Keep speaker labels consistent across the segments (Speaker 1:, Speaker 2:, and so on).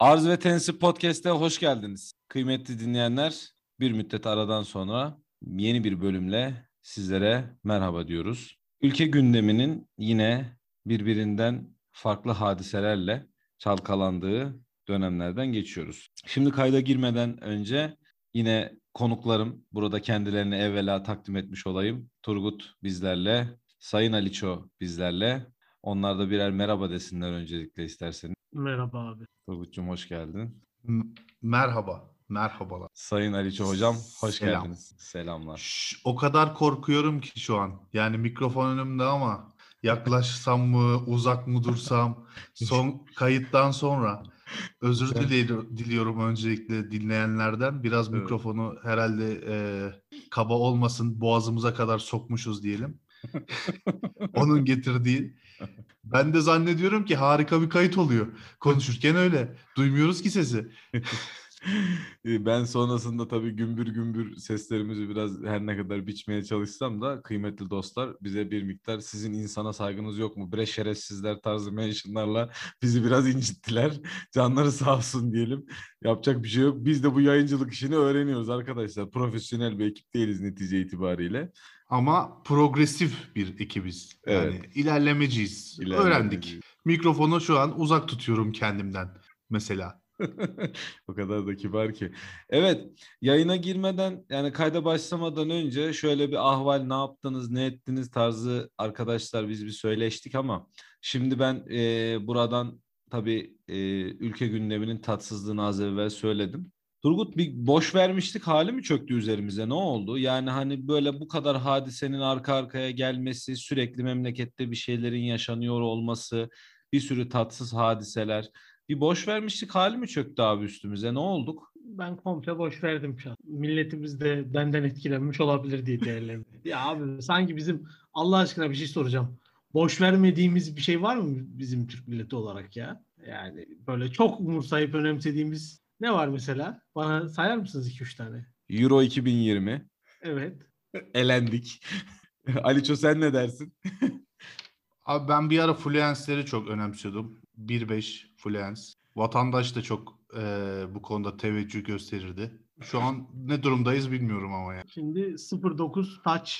Speaker 1: Arz ve Tenisi Podcast'e hoş geldiniz. Kıymetli dinleyenler, bir müddet aradan sonra yeni bir bölümle sizlere merhaba diyoruz. Ülke gündeminin yine birbirinden farklı hadiselerle çalkalandığı dönemlerden geçiyoruz. Şimdi kayda girmeden önce yine konuklarım burada kendilerini evvela takdim etmiş olayım. Turgut bizlerle, Sayın Aliço bizlerle. Onlar da birer merhaba desinler öncelikle isterseniz.
Speaker 2: Merhaba abi.
Speaker 1: Turgut'cum hoş geldin.
Speaker 3: M- merhaba. Merhabalar.
Speaker 1: Sayın Aliço hocam hoş
Speaker 3: Selam.
Speaker 1: geldiniz. Selamlar.
Speaker 3: Şş, o kadar korkuyorum ki şu an. Yani mikrofon önümde ama yaklaşsam mı, uzak mı dursam son kayıttan sonra özür diliyorum, diliyorum öncelikle dinleyenlerden. Biraz
Speaker 1: Evet.
Speaker 3: mikrofonu herhalde e, kaba olmasın boğazımıza kadar sokmuşuz diyelim. Onun getirdiği. Ben de zannediyorum ki harika bir kayıt oluyor. Konuşurken öyle. Duymuyoruz ki sesi.
Speaker 1: Ben sonrasında tabii gümbür gümbür seslerimizi biraz her ne kadar biçmeye çalışsam da kıymetli dostlar bize bir miktar sizin insana saygınız yok mu? Bre şerefsizler tarzı mentionlarla bizi biraz incittiler. Canları sağ olsun diyelim. Yapacak bir şey yok. Biz de bu yayıncılık işini öğreniyoruz arkadaşlar. Profesyonel bir ekip değiliz netice itibariyle.
Speaker 3: Ama progresif bir ekibiz. Yani
Speaker 1: Evet.
Speaker 3: ilerlemeciyiz. Öğrendik. Mikrofonu şu an uzak tutuyorum kendimden mesela.
Speaker 1: o kadar da kibar ki. Evet, yayına girmeden yani kayda başlamadan önce şöyle bir ahval ne yaptınız, ne ettiniz tarzı arkadaşlar biz bir söyleştik ama şimdi ben e, buradan tabii e, ülke gündeminin tatsızlığını az evvel söyledim. Turgut bir boş vermişlik hali mi çöktü üzerimize? Ne oldu? Yani hani böyle bu kadar hadisenin arka arkaya gelmesi, sürekli memlekette bir şeylerin yaşanıyor olması, bir sürü tatsız hadiseler. Bir boş vermişlik hali mi çöktü abi üstümüze? Ne olduk?
Speaker 2: Ben komple boş verdim şu an. Milletimiz de benden etkilenmiş olabilir diye değerlendiriyorum. ya abi sanki bizim Allah aşkına bir şey soracağım. Boş vermediğimiz bir şey var mı bizim Türk milleti olarak ya? Yani böyle çok umursayıp önemsediğimiz ne var mesela? Bana sayar mısınız 2-3 tane?
Speaker 1: Euro 2020.
Speaker 2: Evet.
Speaker 1: Elendik. Aliço sen ne dersin?
Speaker 3: Abi ben bir ara Fluence'leri çok önemsiyordum. 1.5 Fluence. Vatandaş da çok eee, bu konuda teveccüh gösterirdi. Şu an ne durumdayız bilmiyorum ama ya.
Speaker 2: Şimdi 09 Touch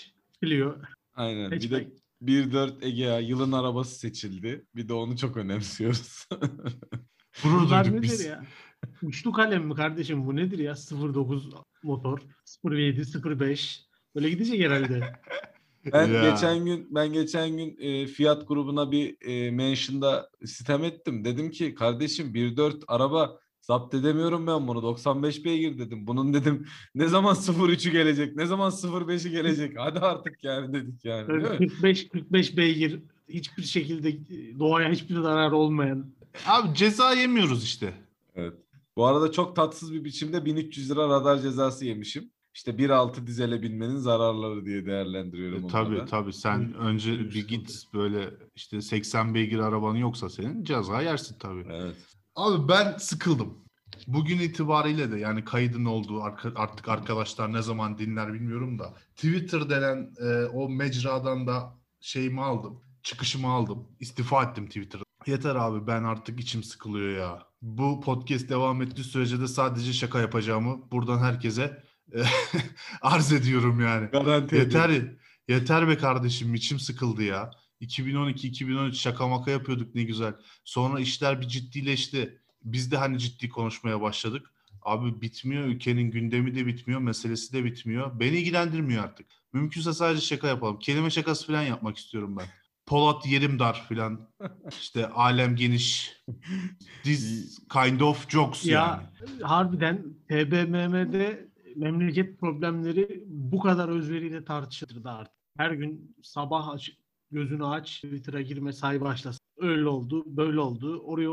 Speaker 2: Clio.
Speaker 1: Aynen. Bir
Speaker 2: Hatchback.
Speaker 1: de 1.4 Egea yılın arabası seçildi. Bir de onu çok önemsiyoruz.
Speaker 3: Gurur duyduk
Speaker 2: nedir
Speaker 3: biz.
Speaker 2: ya? Uçlu kalem mi kardeşim bu nedir ya? 09 motor, 07, 05. Böyle gidecek herhalde.
Speaker 1: Ben
Speaker 3: Ya.
Speaker 1: geçen gün ben geçen gün e, Fiat grubuna bir e, mention'da sitem ettim. Dedim ki kardeşim 1.4 araba zapt edemiyorum ben bunu. 95 beygir dedim. Bunun dedim ne zaman 0.3'ü gelecek? Ne zaman 0.5'i gelecek? Hadi artık yani dedik yani. Değil mi?
Speaker 2: 45 45 beygir hiçbir şekilde doğaya hiçbir zarar olmayan.
Speaker 3: Abi ceza yemiyoruz işte.
Speaker 1: Evet. Bu arada çok tatsız bir biçimde 1300 lira radar cezası yemişim. İşte 1.6 dizele binmenin zararları diye değerlendiriyorum.
Speaker 3: E,
Speaker 1: onu
Speaker 3: tabii
Speaker 1: da.
Speaker 3: tabii sen
Speaker 2: Buyur,
Speaker 3: önce
Speaker 2: buyur,
Speaker 3: bir git böyle işte 80 beygir araban yoksa senin ceza yersin tabii.
Speaker 1: Evet.
Speaker 3: Abi ben sıkıldım. Bugün itibariyle de yani kaydın olduğu artık arkadaşlar ne zaman dinler bilmiyorum da Twitter denen e, o mecradan da şeyimi aldım. Çıkışımı aldım. İstifa ettim Twitter'da. Yeter abi ben artık içim sıkılıyor ya. Bu podcast devam ettiği sürece de sadece şaka yapacağımı buradan herkese arz ediyorum yani.
Speaker 1: Garanti ediyorum.
Speaker 3: Yeter yeter be kardeşim içim sıkıldı ya. 2012-2013 şaka maka yapıyorduk ne güzel. Sonra işler bir ciddileşti. Biz de hani ciddi konuşmaya başladık. Abi bitmiyor ülkenin gündemi de bitmiyor, meselesi de bitmiyor. Beni ilgilendirmiyor artık. Mümkünse sadece şaka yapalım. Kelime şakası falan yapmak istiyorum ben. Polat yerim dar falan. İşte alem geniş. This kind of jokes yani.
Speaker 2: Ya harbiden TBMM'de memleket problemleri bu kadar özveriyle tartışılırdı artık. Her gün sabah aç, gözünü aç, Twitter'a girme say başlasın. Öyle oldu, böyle oldu. Oraya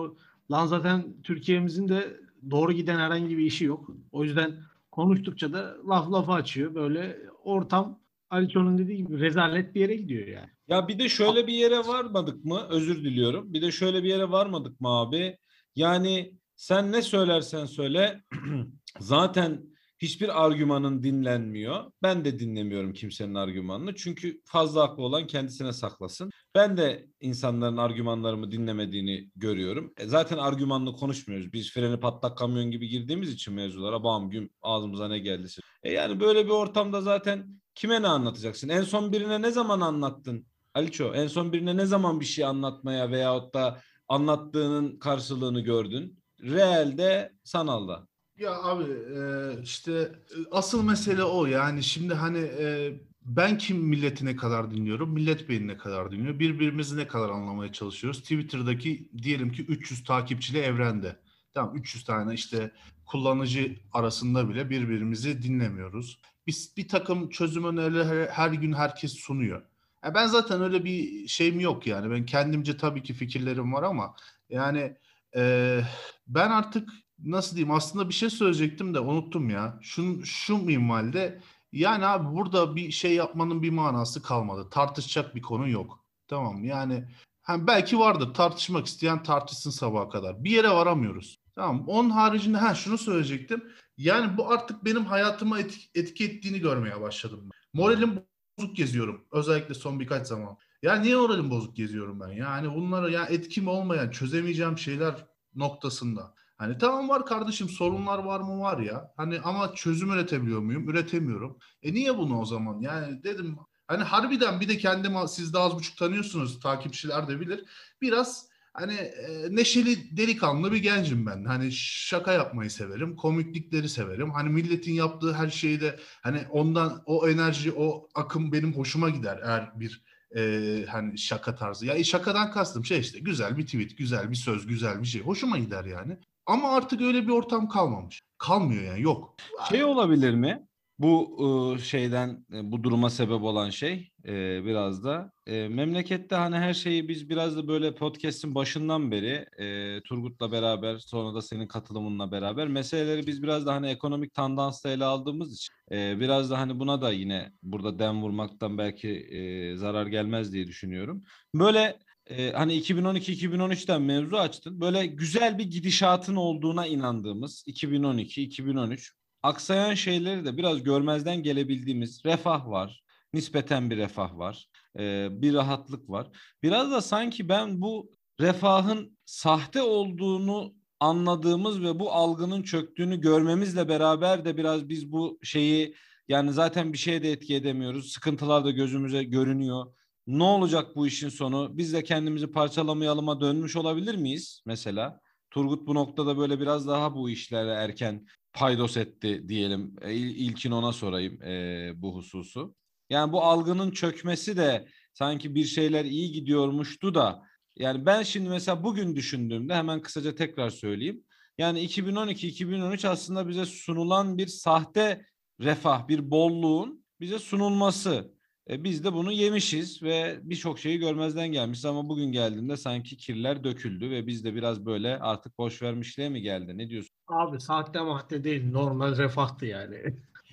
Speaker 2: lan zaten Türkiye'mizin de doğru giden herhangi bir işi yok. O yüzden konuştukça da laf lafı açıyor. Böyle ortam Aliço'nun dediği gibi rezalet bir yere gidiyor yani.
Speaker 1: Ya bir de şöyle bir yere varmadık mı? Özür diliyorum. Bir de şöyle bir yere varmadık mı abi? Yani sen ne söylersen söyle zaten hiçbir argümanın dinlenmiyor. Ben de dinlemiyorum kimsenin argümanını. Çünkü fazla haklı olan kendisine saklasın. Ben de insanların argümanlarımı dinlemediğini görüyorum. E zaten argümanlı konuşmuyoruz. Biz freni patlak kamyon gibi girdiğimiz için mevzulara bam gün ağzımıza ne geldiyse. E yani böyle bir ortamda zaten kime ne anlatacaksın? En son birine ne zaman anlattın? Aliço en son birine ne zaman bir şey anlatmaya veyahut da anlattığının karşılığını gördün? Realde, sanalda.
Speaker 3: Ya abi e, işte e, asıl mesele o yani şimdi hani e, ben kim milletine kadar dinliyorum, millet beni ne kadar dinliyor, birbirimizi ne kadar anlamaya çalışıyoruz. Twitter'daki diyelim ki 300 takipçili evrende. Tamam 300 tane işte kullanıcı arasında bile birbirimizi dinlemiyoruz. Biz bir takım çözüm önerileri her gün herkes sunuyor. Ya ben zaten öyle bir şeyim yok yani. Ben kendimce tabii ki fikirlerim var ama yani e, ben artık nasıl diyeyim aslında bir şey söyleyecektim de unuttum ya. Şu, şu minvalde yani abi burada bir şey yapmanın bir manası kalmadı. Tartışacak bir konu yok. Tamam yani hani belki vardır tartışmak isteyen tartışsın sabaha kadar. Bir yere varamıyoruz. Tamam. Onun haricinde ha şunu söyleyecektim. Yani bu artık benim hayatıma etki, etki ettiğini görmeye başladım. Ben. Moralim bozuk geziyorum. Özellikle son birkaç zaman. Ya niye moralim bozuk geziyorum ben? Yani bunlara ya etkim olmayan, çözemeyeceğim şeyler noktasında. Hani tamam var kardeşim sorunlar var mı var ya. Hani ama çözüm üretebiliyor muyum? Üretemiyorum. E niye bunu o zaman? Yani dedim hani harbiden bir de kendimi siz de az buçuk tanıyorsunuz takipçiler de bilir. Biraz hani e, neşeli delikanlı bir gencim ben. Hani şaka yapmayı severim, komiklikleri severim. Hani milletin yaptığı her şeyi de hani ondan o enerji, o akım benim hoşuma gider eğer bir e, hani şaka tarzı. Ya şakadan kastım şey işte güzel bir tweet, güzel bir söz, güzel bir şey. Hoşuma gider yani. Ama artık öyle bir ortam kalmamış. Kalmıyor yani yok.
Speaker 1: Şey olabilir mi? Bu ıı, şeyden e, bu duruma sebep olan şey e, biraz da e, memlekette hani her şeyi biz biraz da böyle podcast'in başından beri e, Turgut'la beraber sonra da senin katılımınla beraber meseleleri biz biraz da hani ekonomik tandansla ele aldığımız için e, biraz da hani buna da yine burada dem vurmaktan belki e, zarar gelmez diye düşünüyorum. Böyle e, hani 2012-2013'ten mevzu açtın. Böyle güzel bir gidişatın olduğuna inandığımız 2012-2013 aksayan şeyleri de biraz görmezden gelebildiğimiz refah var. Nispeten bir refah var. E, bir rahatlık var. Biraz da sanki ben bu refahın sahte olduğunu anladığımız ve bu algının çöktüğünü görmemizle beraber de biraz biz bu şeyi yani zaten bir şeye de etki edemiyoruz. Sıkıntılar da gözümüze görünüyor ne olacak bu işin sonu? Biz de kendimizi parçalamayalıma dönmüş olabilir miyiz mesela? Turgut bu noktada böyle biraz daha bu işlere erken paydos etti diyelim. E, ilkin ona sorayım e, bu hususu. Yani bu algının çökmesi de sanki bir şeyler iyi gidiyormuştu da yani ben şimdi mesela bugün düşündüğümde hemen kısaca tekrar söyleyeyim. Yani 2012-2013 aslında bize sunulan bir sahte refah, bir bolluğun bize sunulması. E, biz de bunu yemişiz ve birçok şeyi görmezden gelmişiz ama bugün geldiğinde sanki kirler döküldü ve biz de biraz böyle artık boş vermişliğe mi geldi? Ne diyorsun?
Speaker 2: Abi sahte mahte değil normal refahtı yani.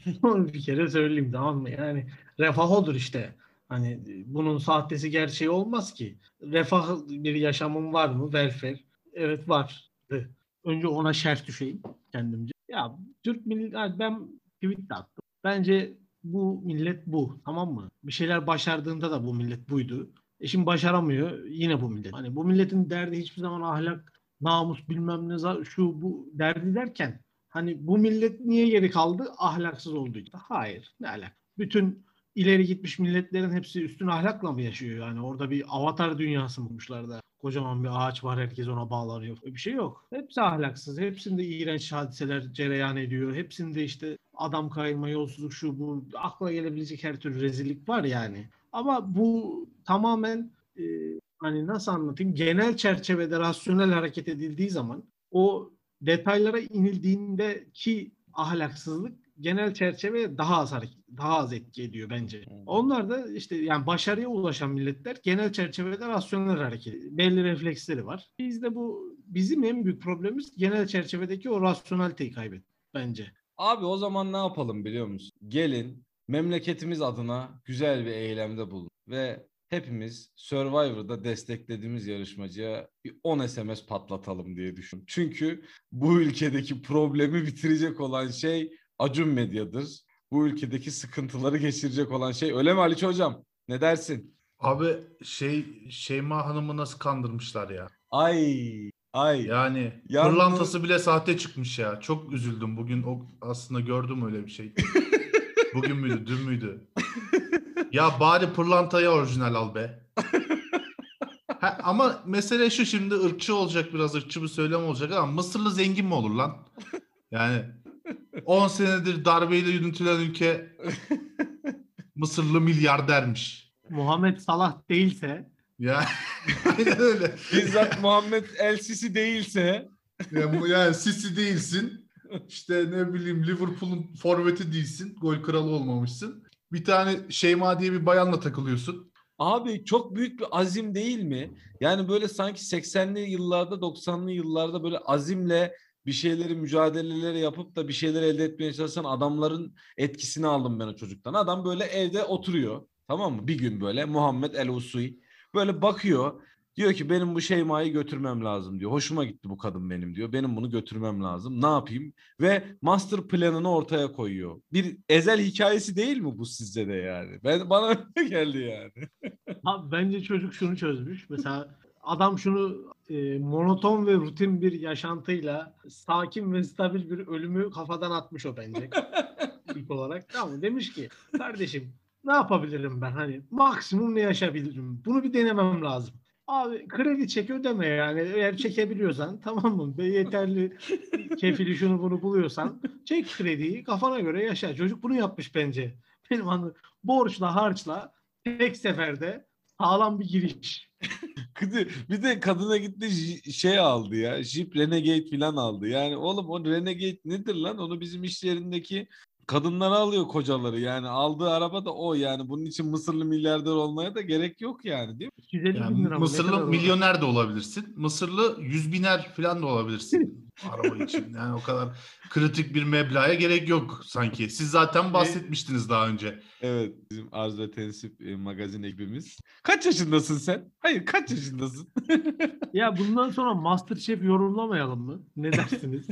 Speaker 2: bir kere söyleyeyim tamam mı? Yani refah odur işte. Hani bunun sahtesi gerçeği olmaz ki. Refah bir yaşamım var mı? Welfare. Evet var. Önce ona şerh düşeyim kendimce. Ya Türk milli ben tweet attım. Bence bu millet bu. Tamam mı? Bir şeyler başardığında da bu millet buydu. E şimdi başaramıyor. Yine bu millet. Hani bu milletin derdi hiçbir zaman ahlak, namus bilmem ne şu bu derdi derken hani bu millet niye geri kaldı? Ahlaksız olduğu için. Hayır. Ne alak? Bütün ileri gitmiş milletlerin hepsi üstün ahlakla mı yaşıyor? Yani orada bir avatar dünyası bulmuşlar da. Kocaman bir ağaç var herkes ona bağlanıyor. Bir şey yok. Hepsi ahlaksız. Hepsinde iğrenç hadiseler cereyan ediyor. Hepsinde işte adam kayırma, yolsuzluk şu bu akla gelebilecek her türlü rezillik var yani. Ama bu tamamen e, hani nasıl anlatayım genel çerçevede rasyonel hareket edildiği zaman o detaylara inildiğinde ki ahlaksızlık genel çerçeve daha az hareket, daha az etki ediyor bence. Onlar da işte yani başarıya ulaşan milletler genel çerçevede rasyonel hareket belli refleksleri var. Bizde bu bizim en büyük problemimiz genel çerçevedeki o rasyoneliteyi kaybet bence.
Speaker 1: Abi o zaman ne yapalım biliyor musun? Gelin memleketimiz adına güzel bir eylemde bulun ve hepimiz Survivor'da desteklediğimiz yarışmacıya bir 10 SMS patlatalım diye düşün. Çünkü bu ülkedeki problemi bitirecek olan şey Acun Medya'dır. Bu ülkedeki sıkıntıları geçirecek olan şey. Öyle mi Aliç Hocam? Ne dersin?
Speaker 3: Abi şey Şeyma Hanım'ı nasıl kandırmışlar ya?
Speaker 1: Ay ay.
Speaker 3: Yani
Speaker 1: Yalnız-
Speaker 3: pırlantası bile sahte çıkmış ya. Çok üzüldüm. Bugün o aslında gördüm öyle bir şey. Bugün müydü, dün müydü? Ya bari pırlantayı orijinal al be. Ha, ama mesele şu şimdi ırkçı olacak biraz ırkçı bir söylem olacak ama Mısırlı zengin mi olur lan? Yani 10 senedir darbeyle yönetilen ülke Mısırlı milyardermiş.
Speaker 2: Muhammed Salah değilse
Speaker 3: Ya aynen öyle.
Speaker 1: Bizzat Muhammed El Sisi değilse
Speaker 3: Yani, yani Sisi değilsin. İşte ne bileyim Liverpool'un forveti değilsin. Gol kralı olmamışsın. Bir tane Şeyma diye bir bayanla takılıyorsun.
Speaker 1: Abi çok büyük bir azim değil mi? Yani böyle sanki 80'li yıllarda 90'lı yıllarda böyle azimle bir şeyleri mücadeleleri yapıp da bir şeyler elde etmeye çalışan adamların etkisini aldım ben o çocuktan. Adam böyle evde oturuyor. Tamam mı? Bir gün böyle Muhammed El Usui böyle bakıyor. Diyor ki benim bu Şeyma'yı götürmem lazım diyor. Hoşuma gitti bu kadın benim diyor. Benim bunu götürmem lazım. Ne yapayım? Ve master planını ortaya koyuyor. Bir ezel hikayesi değil mi bu sizce de yani? Ben bana öyle geldi yani.
Speaker 2: Abi bence çocuk şunu çözmüş. Mesela adam şunu e, monoton ve rutin bir yaşantıyla sakin ve stabil bir ölümü kafadan atmış o bence. İlk olarak. Tamam demiş ki kardeşim ne yapabilirim ben hani maksimum ne yaşayabilirim? Bunu bir denemem lazım. Abi kredi çek ödeme yani eğer çekebiliyorsan tamam mı? Ve yeterli kefili şunu bunu buluyorsan çek krediyi kafana göre yaşa. Çocuk bunu yapmış bence. Benim anladığım borçla harçla tek seferde sağlam bir giriş.
Speaker 1: Bir de kadına gitti şey aldı ya. Jeep Renegade falan aldı. Yani oğlum o Renegade nedir lan? Onu bizim iş yerindeki kadınlar alıyor kocaları. Yani aldığı araba da o yani. Bunun için Mısırlı milyarder olmaya da gerek yok yani değil mi?
Speaker 2: 250 bin
Speaker 3: Yani Mısırlı milyoner de olabilirsin. Mısırlı yüz biner falan da olabilirsin. araba için. Yani o kadar kritik bir meblağa gerek yok sanki. Siz zaten bahsetmiştiniz daha önce.
Speaker 1: Evet bizim Arz ve Tensip e, magazin ekibimiz. Kaç yaşındasın sen? Hayır kaç yaşındasın?
Speaker 2: Ya bundan sonra Masterchef yorumlamayalım mı? Ne dersiniz?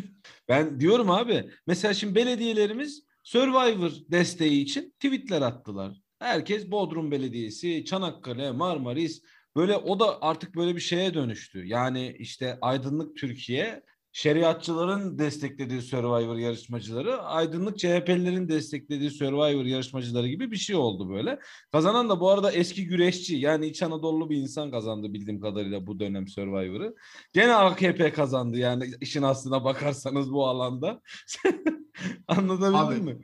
Speaker 1: Ben diyorum abi mesela şimdi belediyelerimiz Survivor desteği için tweetler attılar. Herkes Bodrum Belediyesi, Çanakkale, Marmaris böyle o da artık böyle bir şeye dönüştü. Yani işte aydınlık Türkiye şeriatçıların desteklediği Survivor yarışmacıları, aydınlık CHP'lilerin desteklediği Survivor yarışmacıları gibi bir şey oldu böyle. Kazanan da bu arada eski güreşçi yani İç Anadolu bir insan kazandı bildiğim kadarıyla bu dönem Survivor'ı. Gene AKP kazandı yani işin aslına bakarsanız bu alanda. Anlatabildim
Speaker 3: Abi,
Speaker 1: mi?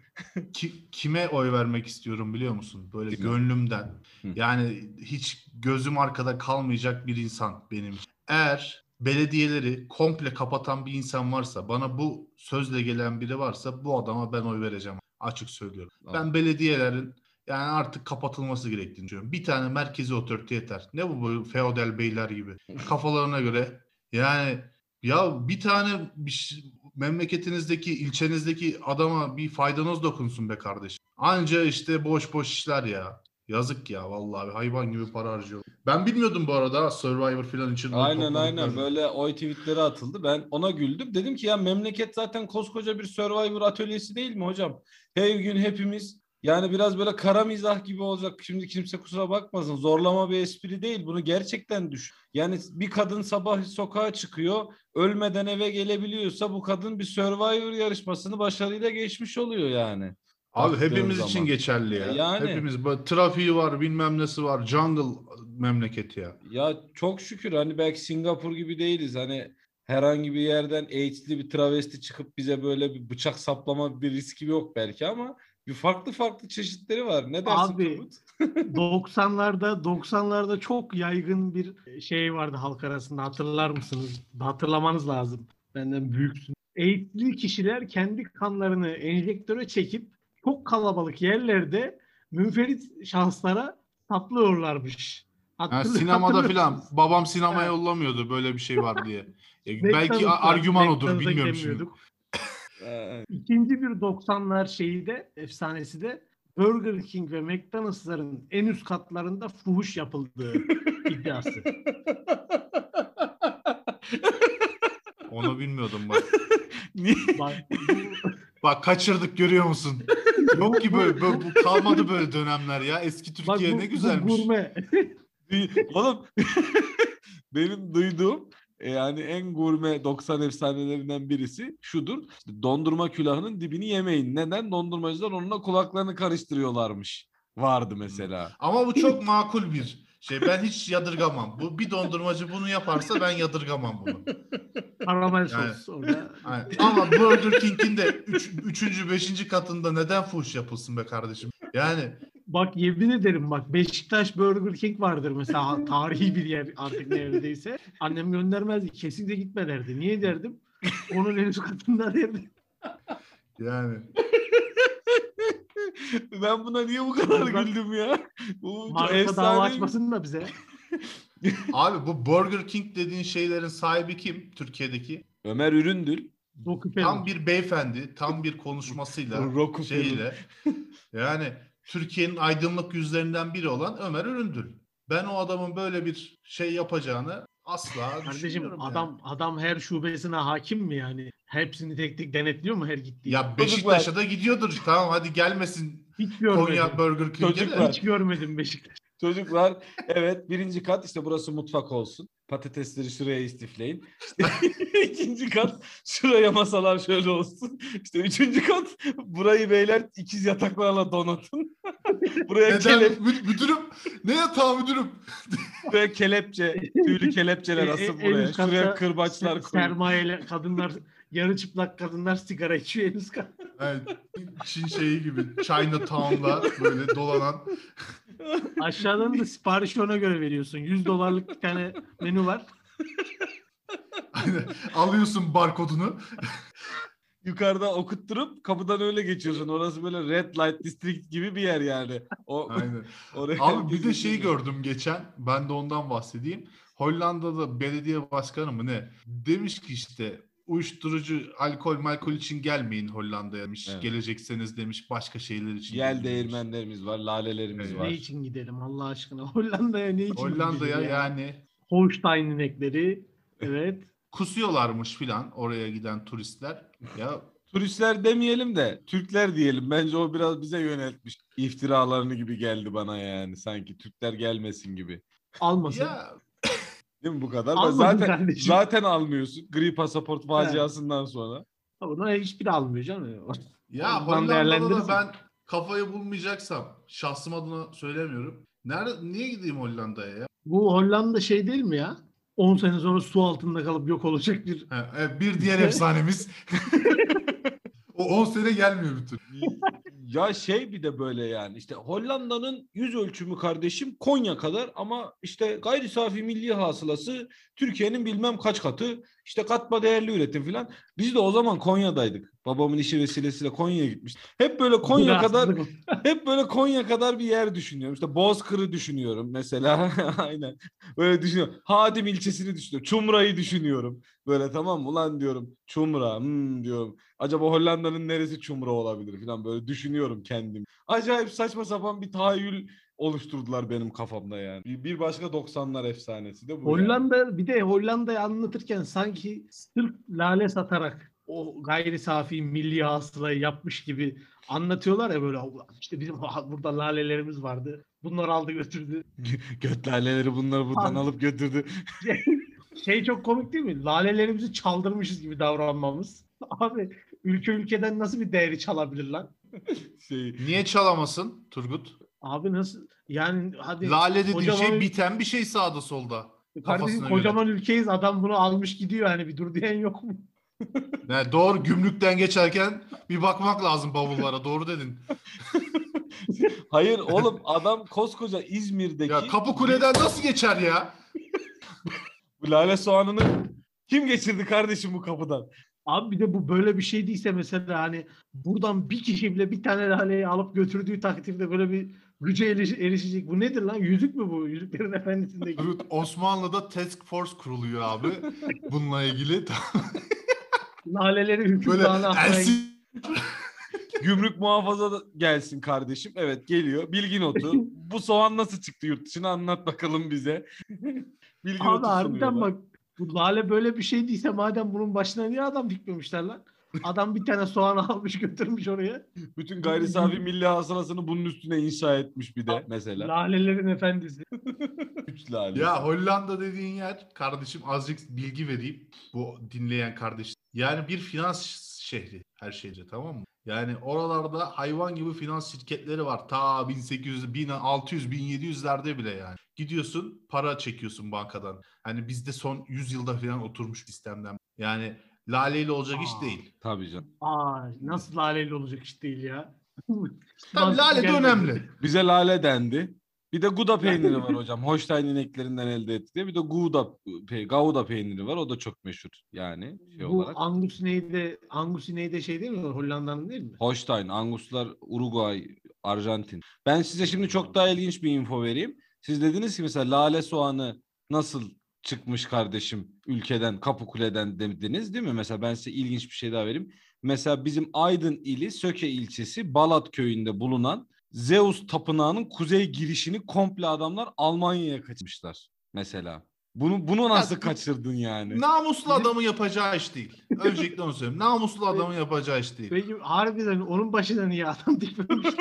Speaker 3: Ki- kime oy vermek istiyorum biliyor musun? Böyle
Speaker 1: Kime?
Speaker 3: gönlümden.
Speaker 1: Hı.
Speaker 3: Yani hiç gözüm arkada kalmayacak bir insan benim. Eğer belediyeleri komple kapatan bir insan varsa, bana bu sözle gelen biri varsa bu adama ben oy vereceğim. Açık söylüyorum. Ben belediyelerin yani artık kapatılması gerektiğini düşünüyorum. Bir tane merkezi otorite yeter. Ne bu böyle feodal beyler gibi. Kafalarına göre yani ya bir tane bir memleketinizdeki, ilçenizdeki adama bir faydanız dokunsun be kardeşim. Anca işte boş boş işler ya. Yazık ya vallahi hayvan gibi para harcıyor. Ben bilmiyordum bu arada Survivor falan için.
Speaker 1: Aynen aynen böyle oy tweetleri atıldı. Ben ona güldüm. Dedim ki ya memleket zaten koskoca bir Survivor atölyesi değil mi hocam? Her gün hepimiz yani biraz böyle kara mizah gibi olacak. Şimdi kimse kusura bakmasın. Zorlama bir espri değil. Bunu gerçekten düş. Yani bir kadın sabah sokağa çıkıyor. Ölmeden eve gelebiliyorsa bu kadın bir Survivor yarışmasını başarıyla geçmiş oluyor yani.
Speaker 3: Abi hepimiz
Speaker 1: zaman.
Speaker 3: için geçerli ya.
Speaker 1: Yani.
Speaker 3: Hepimiz trafiği var, bilmem nesi var. Jungle memleketi ya.
Speaker 1: Ya çok şükür hani belki Singapur gibi değiliz. Hani herhangi bir yerden AIDS'li bir travesti çıkıp bize böyle bir bıçak saplama bir riski yok belki ama bir farklı farklı çeşitleri var. Ne dersin
Speaker 2: Abi,
Speaker 1: Turgut?
Speaker 2: 90'larda 90'larda çok yaygın bir şey vardı halk arasında hatırlar mısınız? Hatırlamanız lazım. Benden büyüksün. Eğitimli kişiler kendi kanlarını enjektöre çekip çok kalabalık yerlerde münferit şahıslara saplıyorlarmış.
Speaker 3: Ha,
Speaker 2: Hatırlıyor-
Speaker 3: sinemada filan babam sinemaya
Speaker 2: Ha.
Speaker 3: yollamıyordu böyle bir şey var diye. E, belki argüman odur bilmiyorum şimdi.
Speaker 2: İkinci bir 90'lar şeyi de efsanesi de Burger King ve McDonald's'ların en üst katlarında fuhuş yapıldığı iddiası.
Speaker 3: Onu bilmiyordum bak.
Speaker 2: Bak,
Speaker 3: Bak kaçırdık görüyor musun? Yok ki böyle, böyle bu kalmadı böyle dönemler ya. Eski
Speaker 2: Bak
Speaker 3: Türkiye
Speaker 2: bu,
Speaker 3: ne
Speaker 2: bu
Speaker 3: güzelmiş.
Speaker 2: gurme.
Speaker 1: Oğlum benim duyduğum e, yani en gurme 90 efsanelerinden birisi şudur. İşte dondurma külahının dibini yemeyin. Neden? Dondurmacılar onunla kulaklarını karıştırıyorlarmış. Vardı mesela.
Speaker 3: Ama bu çok makul bir şey. Ben hiç yadırgamam. Bu bir dondurmacı bunu yaparsa ben yadırgamam bunu.
Speaker 2: Karamel
Speaker 3: Yani-
Speaker 2: sos orada.
Speaker 3: Ama Burger King'in de 3. Üç, 3. 5. katında neden fuhuş yapılsın be kardeşim? Yani
Speaker 2: Bak yemin ederim bak Beşiktaş Burger King vardır mesela tarihi bir yer artık neredeyse. Annem göndermezdi. Kesinlikle gitme derdi. Niye derdim? Onun en üst katında derdi.
Speaker 3: yani
Speaker 1: ben buna niye bu kadar güldüm ya? Bu
Speaker 2: Marka dava açmasın da bize.
Speaker 3: abi bu Burger King dediğin şeylerin sahibi kim Türkiye'deki?
Speaker 1: Ömer Üründül.
Speaker 3: Tam bir beyefendi, tam bir konuşmasıyla, şeyle. Yani Türkiye'nin aydınlık yüzlerinden biri olan Ömer Üründül. Ben o adamın böyle bir şey yapacağını asla
Speaker 2: Kardeşim
Speaker 3: düşünmüyorum yani.
Speaker 2: adam adam her şubesine hakim mi yani? Hepsini tek tek denetliyor mu her gittiği?
Speaker 3: Ya Beşiktaş'a da gidiyordur. Tamam hadi gelmesin
Speaker 2: hiç görmedim.
Speaker 3: Konya Burger King'e de.
Speaker 2: Hiç görmedim Beşiktaş.
Speaker 1: Çocuklar evet birinci kat işte burası mutfak olsun. Patatesleri şuraya istifleyin. İşte ikinci kat şuraya masalar şöyle olsun. İşte üçüncü kat burayı beyler ikiz yataklarla donatın. buraya,
Speaker 3: Neden?
Speaker 1: kelep,
Speaker 3: Mü- müdürüm. Ne yatağı müdürüm?
Speaker 1: buraya kelepçe, tüylü kelepçeler
Speaker 2: E-
Speaker 1: asın
Speaker 2: e- en
Speaker 1: buraya. Şuraya kırbaçlar koyun.
Speaker 2: Sermayeli kadınlar yarı çıplak kadınlar sigara içiyor kat.
Speaker 3: Evet, Çin şeyi gibi Chinatown'da böyle dolanan.
Speaker 2: Aşağıdan da siparişi ona göre veriyorsun. 100 dolarlık bir tane menü var.
Speaker 3: Aynen. Alıyorsun barkodunu.
Speaker 1: Yukarıda okutturup kapıdan öyle geçiyorsun. Orası böyle red light district gibi bir yer yani. O
Speaker 3: Aynen.
Speaker 1: oraya
Speaker 3: Abi bir de şeyi gördüm geçen. Ben de ondan bahsedeyim. Hollanda'da belediye başkanı mı ne? Demiş ki işte uyuşturucu, alkol, malkol için gelmeyin Hollanda'ya demiş.
Speaker 1: Evet.
Speaker 3: Gelecekseniz demiş başka şeyler için.
Speaker 1: Yel değirmenlerimiz var, lalelerimiz
Speaker 3: Evet.
Speaker 1: var.
Speaker 2: Ne için gidelim Allah aşkına? Hollanda'ya ne için
Speaker 3: Hollanda'ya
Speaker 2: ya?
Speaker 3: yani
Speaker 2: Holstein inekleri. Evet.
Speaker 3: kusuyorlarmış filan oraya giden turistler. Ya
Speaker 1: Turistler demeyelim de Türkler diyelim. Bence o biraz bize yöneltmiş. iftiralarını gibi geldi bana yani. Sanki Türkler gelmesin gibi.
Speaker 2: Almasın.
Speaker 3: ya
Speaker 1: Değil mi bu kadar?
Speaker 2: Almadın
Speaker 1: zaten
Speaker 2: kardeşim.
Speaker 1: zaten almıyorsun. Gri pasaport faciasından sonra.
Speaker 2: Buna hiçbiri almıyor canım.
Speaker 3: Ya Hollanda'da
Speaker 2: değerlendirirsin.
Speaker 3: da ben kafayı bulmayacaksam şahsım adına söylemiyorum. Nerede niye gideyim Hollanda'ya ya?
Speaker 2: Bu Hollanda şey değil mi ya? 10 sene sonra su altında kalıp yok olacak bir
Speaker 3: Ha, evet, bir diğer efsanemiz. o 10 sene gelmiyor bütün.
Speaker 1: Ya şey bir de böyle yani işte Hollanda'nın yüz ölçümü kardeşim Konya kadar ama işte gayri safi milli hasılası Türkiye'nin bilmem kaç katı işte katma değerli üretim filan. Biz de o zaman Konya'daydık. Babamın işi vesilesiyle Konya'ya gitmiş. Hep böyle Konya kadar hep böyle Konya kadar bir yer düşünüyorum. İşte Bozkır'ı düşünüyorum mesela. Aynen. Böyle düşünüyorum. Hadim ilçesini düşünüyorum. Çumra'yı düşünüyorum. Böyle tamam mı? Ulan diyorum Çumra hmm, diyorum. Acaba Hollanda'nın neresi Çumra olabilir falan böyle düşünüyorum kendim. Acayip saçma sapan bir tahayyül oluşturdular benim kafamda yani. Bir, bir başka 90'lar efsanesi de bu. yani.
Speaker 2: Hollanda bir de Hollanda'yı anlatırken sanki sırf lale satarak o gayri safi milli hasılayı yapmış gibi anlatıyorlar ya böyle işte bizim burada lalelerimiz vardı. Bunlar aldı götürdü.
Speaker 1: Göt laleleri bunları buradan
Speaker 2: Abi.
Speaker 1: alıp götürdü.
Speaker 2: Şey çok komik değil mi? Lalelerimizi çaldırmışız gibi davranmamız. Abi ülke ülkeden nasıl bir değeri çalabilir lan?
Speaker 1: Şey,
Speaker 3: Niye çalamasın Turgut?
Speaker 2: Abi nasıl yani hadi
Speaker 3: Lale dediğin
Speaker 2: kocaman
Speaker 3: şey biten bir şey sağda solda.
Speaker 2: kardeşim
Speaker 3: kafasına
Speaker 2: kocaman ülkeyiz adam bunu almış gidiyor hani bir dur diyen yok mu?
Speaker 3: Yani doğru gümrükten geçerken bir bakmak lazım bavullara. Doğru dedin.
Speaker 1: Hayır oğlum adam koskoca İzmir'deki
Speaker 3: Ya kapı kuleden nasıl geçer ya?
Speaker 1: bu lale soğanını kim geçirdi kardeşim bu kapıdan?
Speaker 2: Abi bir de bu böyle bir şey değilse mesela hani buradan bir kişi bile bir tane laleyi alıp götürdüğü takdirde böyle bir güce eriş- erişecek. Bu nedir lan? Yüzük mü bu? Yüzüklerin Efendisi'ndeki.
Speaker 3: Turgut Osmanlı'da task force kuruluyor abi. Bununla ilgili.
Speaker 2: Laleleri hüküm
Speaker 3: Böyle
Speaker 2: dağına atmaya
Speaker 3: elsin.
Speaker 1: Gümrük muhafaza da gelsin kardeşim. Evet geliyor. Bilgi notu. Bu soğan nasıl çıktı yurt dışına anlat bakalım bize. Bilgi
Speaker 2: Abi
Speaker 1: notu
Speaker 2: harbiden bak bu lale böyle bir şey değilse madem bunun başına niye adam dikmemişler lan? Adam bir tane soğan almış götürmüş oraya.
Speaker 1: Bütün gayri safi milli hasılasını bunun üstüne inşa etmiş bir de mesela.
Speaker 2: Lalelerin efendisi.
Speaker 1: Üç lale.
Speaker 3: Ya Hollanda dediğin yer kardeşim azıcık bilgi vereyim bu dinleyen kardeş. Yani bir finans şehri her şeyce tamam mı? Yani oralarda hayvan gibi finans şirketleri var. Ta 1800, 1600, 1700'lerde bile yani. Gidiyorsun para çekiyorsun bankadan. Hani bizde son 100 yılda falan oturmuş sistemden. Yani laleyle olacak iş
Speaker 2: Aa.
Speaker 3: değil.
Speaker 1: Tabii canım.
Speaker 2: Aa nasıl laleyle olacak iş değil ya.
Speaker 3: Tabii lale de önemli.
Speaker 1: Bize lale dendi. Bir de Gouda peyniri var hocam. Holstein ineklerinden elde etti diye. Bir de Gouda, pe Gouda peyniri var. O da çok meşhur yani şey
Speaker 2: Bu
Speaker 1: olarak.
Speaker 2: Angus neydi? Angus neydi şey değil mi? Hollanda'nın değil mi?
Speaker 1: Holstein, Anguslar, Uruguay, Arjantin. Ben size şimdi çok daha ilginç bir info vereyim. Siz dediniz ki mesela lale soğanı nasıl çıkmış kardeşim ülkeden, Kapıkule'den dediniz değil mi? Mesela ben size ilginç bir şey daha vereyim. Mesela bizim Aydın ili Söke ilçesi Balat köyünde bulunan Zeus tapınağının kuzey girişini komple adamlar Almanya'ya kaçmışlar mesela. Bunu bunu nasıl
Speaker 3: Ya-
Speaker 1: kaçırdın yani?
Speaker 3: Namuslu adamın yapacağı iş değil. Öncelikle onu söyleyeyim. Namuslu adamın yapacağı iş değil.
Speaker 2: Peki harbiden onun başına niye adam dikmemiş?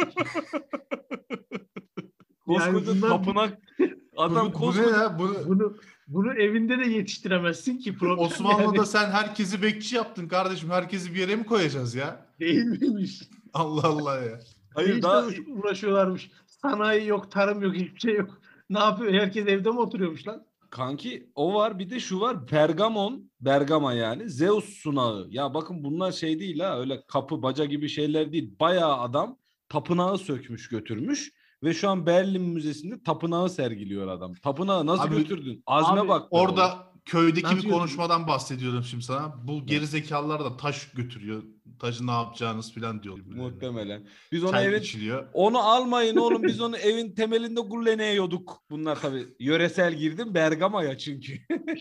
Speaker 1: Koskoca
Speaker 2: bunlar-
Speaker 1: tapınak adam
Speaker 3: bu, bu ne
Speaker 1: koskoca
Speaker 3: ya? Bunu,
Speaker 2: bunu bunu evinde de yetiştiremezsin ki problem.
Speaker 3: Osmanlı'da
Speaker 2: yani.
Speaker 3: sen herkesi bekçi yaptın kardeşim. Herkesi bir yere mi koyacağız ya?
Speaker 2: değil miymiş?
Speaker 3: Allah Allah ya.
Speaker 1: Hayır daha
Speaker 2: uğraşıyorlarmış. Sanayi yok, tarım yok, hiçbir şey yok. Ne yapıyor? Herkes evde mi oturuyormuş lan?
Speaker 1: Kanki o var bir de şu var Pergamon Bergama yani Zeus sunağı ya bakın bunlar şey değil ha öyle kapı baca gibi şeyler değil bayağı adam tapınağı sökmüş götürmüş ve şu an Berlin Müzesi'nde tapınağı sergiliyor adam. Tapınağı nasıl
Speaker 3: Abi-
Speaker 1: götürdün? Azme
Speaker 2: Abi,
Speaker 1: bak.
Speaker 3: Orada köydeki bir konuşmadan bahsediyorum şimdi sana. Bu geri zekalılar da taş götürüyor. Taşı ne yapacağınız falan diyor.
Speaker 1: Muhtemelen. Biz onu
Speaker 3: Çay
Speaker 1: evin
Speaker 3: içiliyor.
Speaker 1: onu almayın oğlum biz onu evin temelinde gulleneyorduk. Bunlar tabii yöresel girdim Bergama'ya çünkü.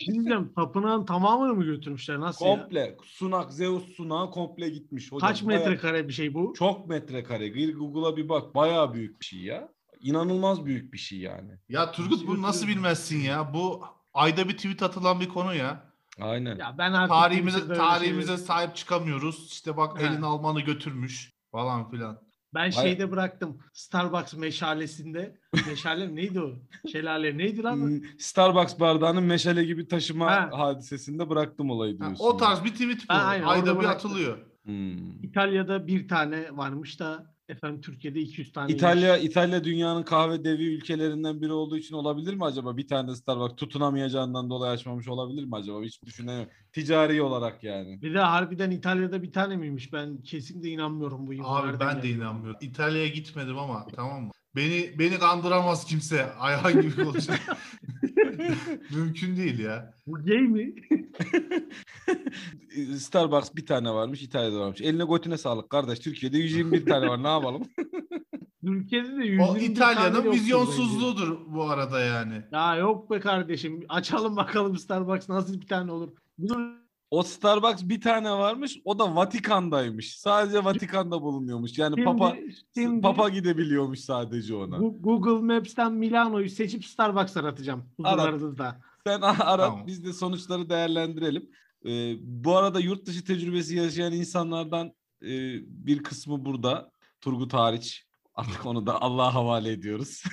Speaker 2: Şimdi tapınağın tamamını mı götürmüşler? Nasıl ya?
Speaker 1: komple sunak Zeus sunağı komple gitmiş. Hocam,
Speaker 2: Kaç
Speaker 1: bayağı-
Speaker 2: metrekare bir şey bu?
Speaker 1: Çok metrekare. Gir Google'a bir bak. Bayağı büyük bir şey ya. İnanılmaz büyük bir şey yani.
Speaker 3: Ya Turgut bunu nasıl bilmezsin ya? Bu ayda bir tweet atılan bir konu ya.
Speaker 1: Aynen.
Speaker 2: Ya ben artık
Speaker 3: Tarihimize tarihimize
Speaker 2: şeyleri-
Speaker 3: sahip çıkamıyoruz. İşte bak
Speaker 2: He.
Speaker 3: elin Almanı götürmüş falan filan.
Speaker 2: Ben
Speaker 1: Vay-
Speaker 2: şeyde bıraktım. Starbucks meşalesinde. Meşale neydi o? Şelale neydi lan?
Speaker 1: Hmm, Starbucks bardağını meşale gibi taşıma
Speaker 2: Ha.
Speaker 1: hadisesinde bıraktım olayı
Speaker 3: Ha,
Speaker 1: diyorsun.
Speaker 3: o tarz bir tweet bu.
Speaker 2: Ha, aynen,
Speaker 3: ayda bir
Speaker 2: bıraktım.
Speaker 3: atılıyor.
Speaker 1: Hmm.
Speaker 2: İtalya'da bir tane varmış da efendim Türkiye'de 200 tane.
Speaker 1: İtalya İtalya dünyanın kahve devi ülkelerinden biri olduğu için olabilir mi acaba? Bir tane Starbucks tutunamayacağından dolayı açmamış olabilir mi acaba? Hiç düşünemiyorum. Ticari olarak yani.
Speaker 2: Bir de harbiden İtalya'da bir tane miymiş? Ben kesinlikle inanmıyorum bu
Speaker 3: Abi ben de
Speaker 2: yani.
Speaker 3: inanmıyorum. İtalya'ya gitmedim ama tamam mı? Beni beni kandıramaz kimse. Ayhan gibi olacak. Mümkün değil ya.
Speaker 2: Bu gay mi?
Speaker 1: Starbucks bir tane varmış, İtalya'da varmış. Eline götüne sağlık kardeş. Türkiye'de 121 tane var. Ne yapalım?
Speaker 2: Ülkede de
Speaker 3: O
Speaker 2: 121 tane
Speaker 3: İtalya'nın vizyonsuzluğudur bu arada yani.
Speaker 2: Ya yok be kardeşim. Açalım bakalım Starbucks nasıl bir tane olur.
Speaker 1: O Starbucks bir tane varmış. O da Vatikan'daymış. Sadece Vatikan'da bulunuyormuş. Yani
Speaker 2: şimdi,
Speaker 1: Papa
Speaker 2: şimdi
Speaker 1: Papa gidebiliyormuş sadece ona.
Speaker 2: Google Maps'ten Milano'yu seçip Starbucks aratacağım.
Speaker 1: Arat.
Speaker 2: Huzurlarınızda.
Speaker 1: Sen arat
Speaker 3: Tamam.
Speaker 1: biz de sonuçları değerlendirelim. Ee, bu arada yurt dışı tecrübesi yaşayan insanlardan e, bir kısmı burada. Turgut hariç. Artık onu da Allah'a havale ediyoruz.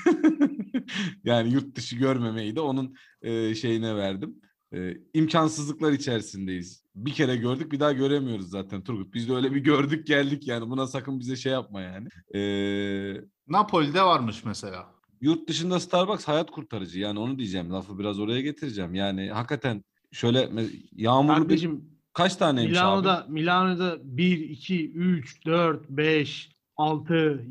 Speaker 1: yani yurt dışı görmemeyi de onun e, şeyine verdim. E, imkansızlıklar içerisindeyiz. Bir kere gördük bir daha göremiyoruz zaten Turgut. Biz de öyle bir gördük geldik yani. Buna sakın bize şey yapma yani. E,
Speaker 3: Napoli'de varmış mesela.
Speaker 1: Yurt dışında Starbucks hayat kurtarıcı. Yani onu diyeceğim. Lafı biraz oraya getireceğim. Yani hakikaten şöyle yağmurlu bir...
Speaker 2: Kardeşim
Speaker 1: Kaç taneymiş abi?
Speaker 2: Milano'da Milano'da 1, 2, 3, 4, 5, 6,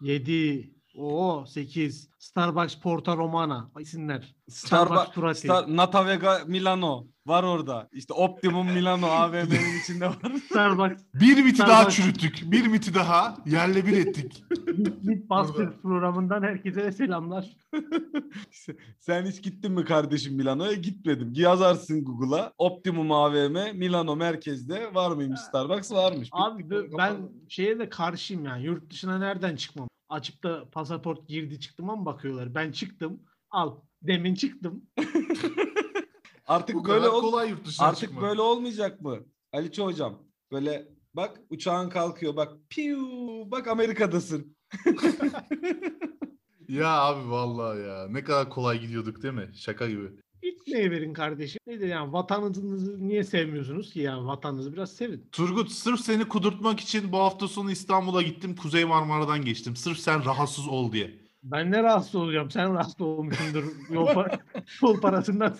Speaker 2: 7, o 8 Starbucks Porta Romana isimler.
Speaker 1: Starbucks,
Speaker 2: Starbucks Turati.
Speaker 1: Star, Natavega Milano var orada. İşte Optimum Milano AVM'nin içinde var.
Speaker 2: Starbucks
Speaker 3: Bir miti daha
Speaker 2: Starbucks-
Speaker 3: çürüttük. Bir miti daha yerle bir ettik.
Speaker 2: Bitbuster
Speaker 3: Burada.
Speaker 2: programından herkese selamlar.
Speaker 1: Sen hiç gittin mi kardeşim Milano'ya? Gitmedim. Yazarsın Google'a. Optimum AVM Milano merkezde var mıymış Starbucks? Varmış.
Speaker 2: Abi ben şeye de karşıyım yani. Yurt dışına nereden çıkmam? Açıp da pasaport girdi çıktım mı bakıyorlar. Ben çıktım. Al. Demin çıktım.
Speaker 1: artık
Speaker 3: Bu
Speaker 1: böyle ol-
Speaker 3: kolay yurt dışına
Speaker 1: artık
Speaker 3: çıkmak.
Speaker 1: böyle olmayacak mı? Aliço hocam. Böyle Bak uçağın kalkıyor. Bak piu. Bak Amerika'dasın.
Speaker 3: Ya abi vallahi ya. Ne kadar kolay gidiyorduk değil mi? Şaka gibi.
Speaker 2: Gitmeye verin kardeşim. Ne de yani vatanınızı niye sevmiyorsunuz ki ya? Vatanınızı biraz sevin.
Speaker 3: Turgut sırf seni kudurtmak için bu hafta sonu İstanbul'a gittim. Kuzey Marmara'dan geçtim. Sırf sen rahatsız ol diye.
Speaker 2: Ben ne rahatsız olacağım? Sen rahatsız olmuşsundur. Yol, par- yol parasından.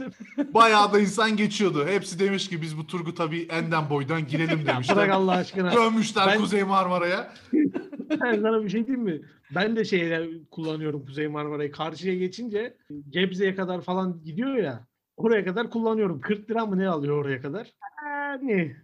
Speaker 3: Bayağı da insan geçiyordu. Hepsi demiş ki biz bu Turgut'a bir enden boydan girelim
Speaker 2: ya bırak
Speaker 3: demişler.
Speaker 2: Allah aşkına.
Speaker 3: Dönmüşler
Speaker 2: Ben-
Speaker 3: Kuzey Marmara'ya.
Speaker 2: Ben sana bir şey diyeyim mi? Ben de şeyler kullanıyorum Kuzey Marmara'yı. Karşıya geçince Gebze'ye kadar falan gidiyor ya. Oraya kadar kullanıyorum. 40 lira mı ne alıyor oraya kadar? Yani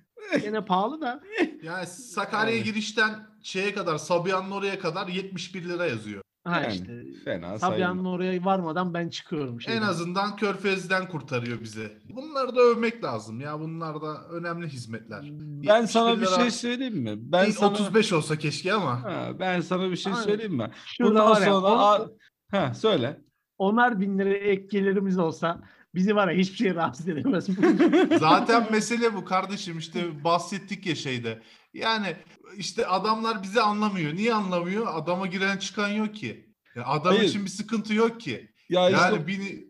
Speaker 2: gene pahalı da.
Speaker 3: Yani Sakarya'ya girişten şeye kadar Sabiha'nın oraya kadar 71 lira yazıyor.
Speaker 2: Ha
Speaker 1: Yani
Speaker 2: işte.
Speaker 1: Fena
Speaker 2: Sabihan'ın
Speaker 1: sayılmaz.
Speaker 2: oraya varmadan ben çıkıyorum.
Speaker 3: En
Speaker 2: şeyden.
Speaker 3: azından Körfez'den kurtarıyor bizi. Bunları da övmek lazım ya. Bunlar da önemli hizmetler.
Speaker 1: Ben sana
Speaker 3: 71
Speaker 1: bir
Speaker 3: lira
Speaker 1: şey söyleyeyim mi? Ben sana
Speaker 3: 35 olsa keşke ama.
Speaker 1: Ha, ben sana bir şey
Speaker 2: Aynen.
Speaker 1: söyleyeyim mi?
Speaker 2: Şurada
Speaker 1: Bundan
Speaker 2: var ya,
Speaker 1: sonra
Speaker 2: on-
Speaker 1: ha söyle.
Speaker 2: onar bin lira ek gelirimiz olsa bizi var ya hiçbir şey rahatsız edemez.
Speaker 3: Zaten mesele bu kardeşim işte bahsettik ya şeyde. Yani işte adamlar bizi anlamıyor. Niye anlamıyor? Adama giren çıkan yok ki. Ya adam
Speaker 1: Hayır.
Speaker 3: için bir sıkıntı yok ki.
Speaker 1: Ya işte
Speaker 3: Yani bir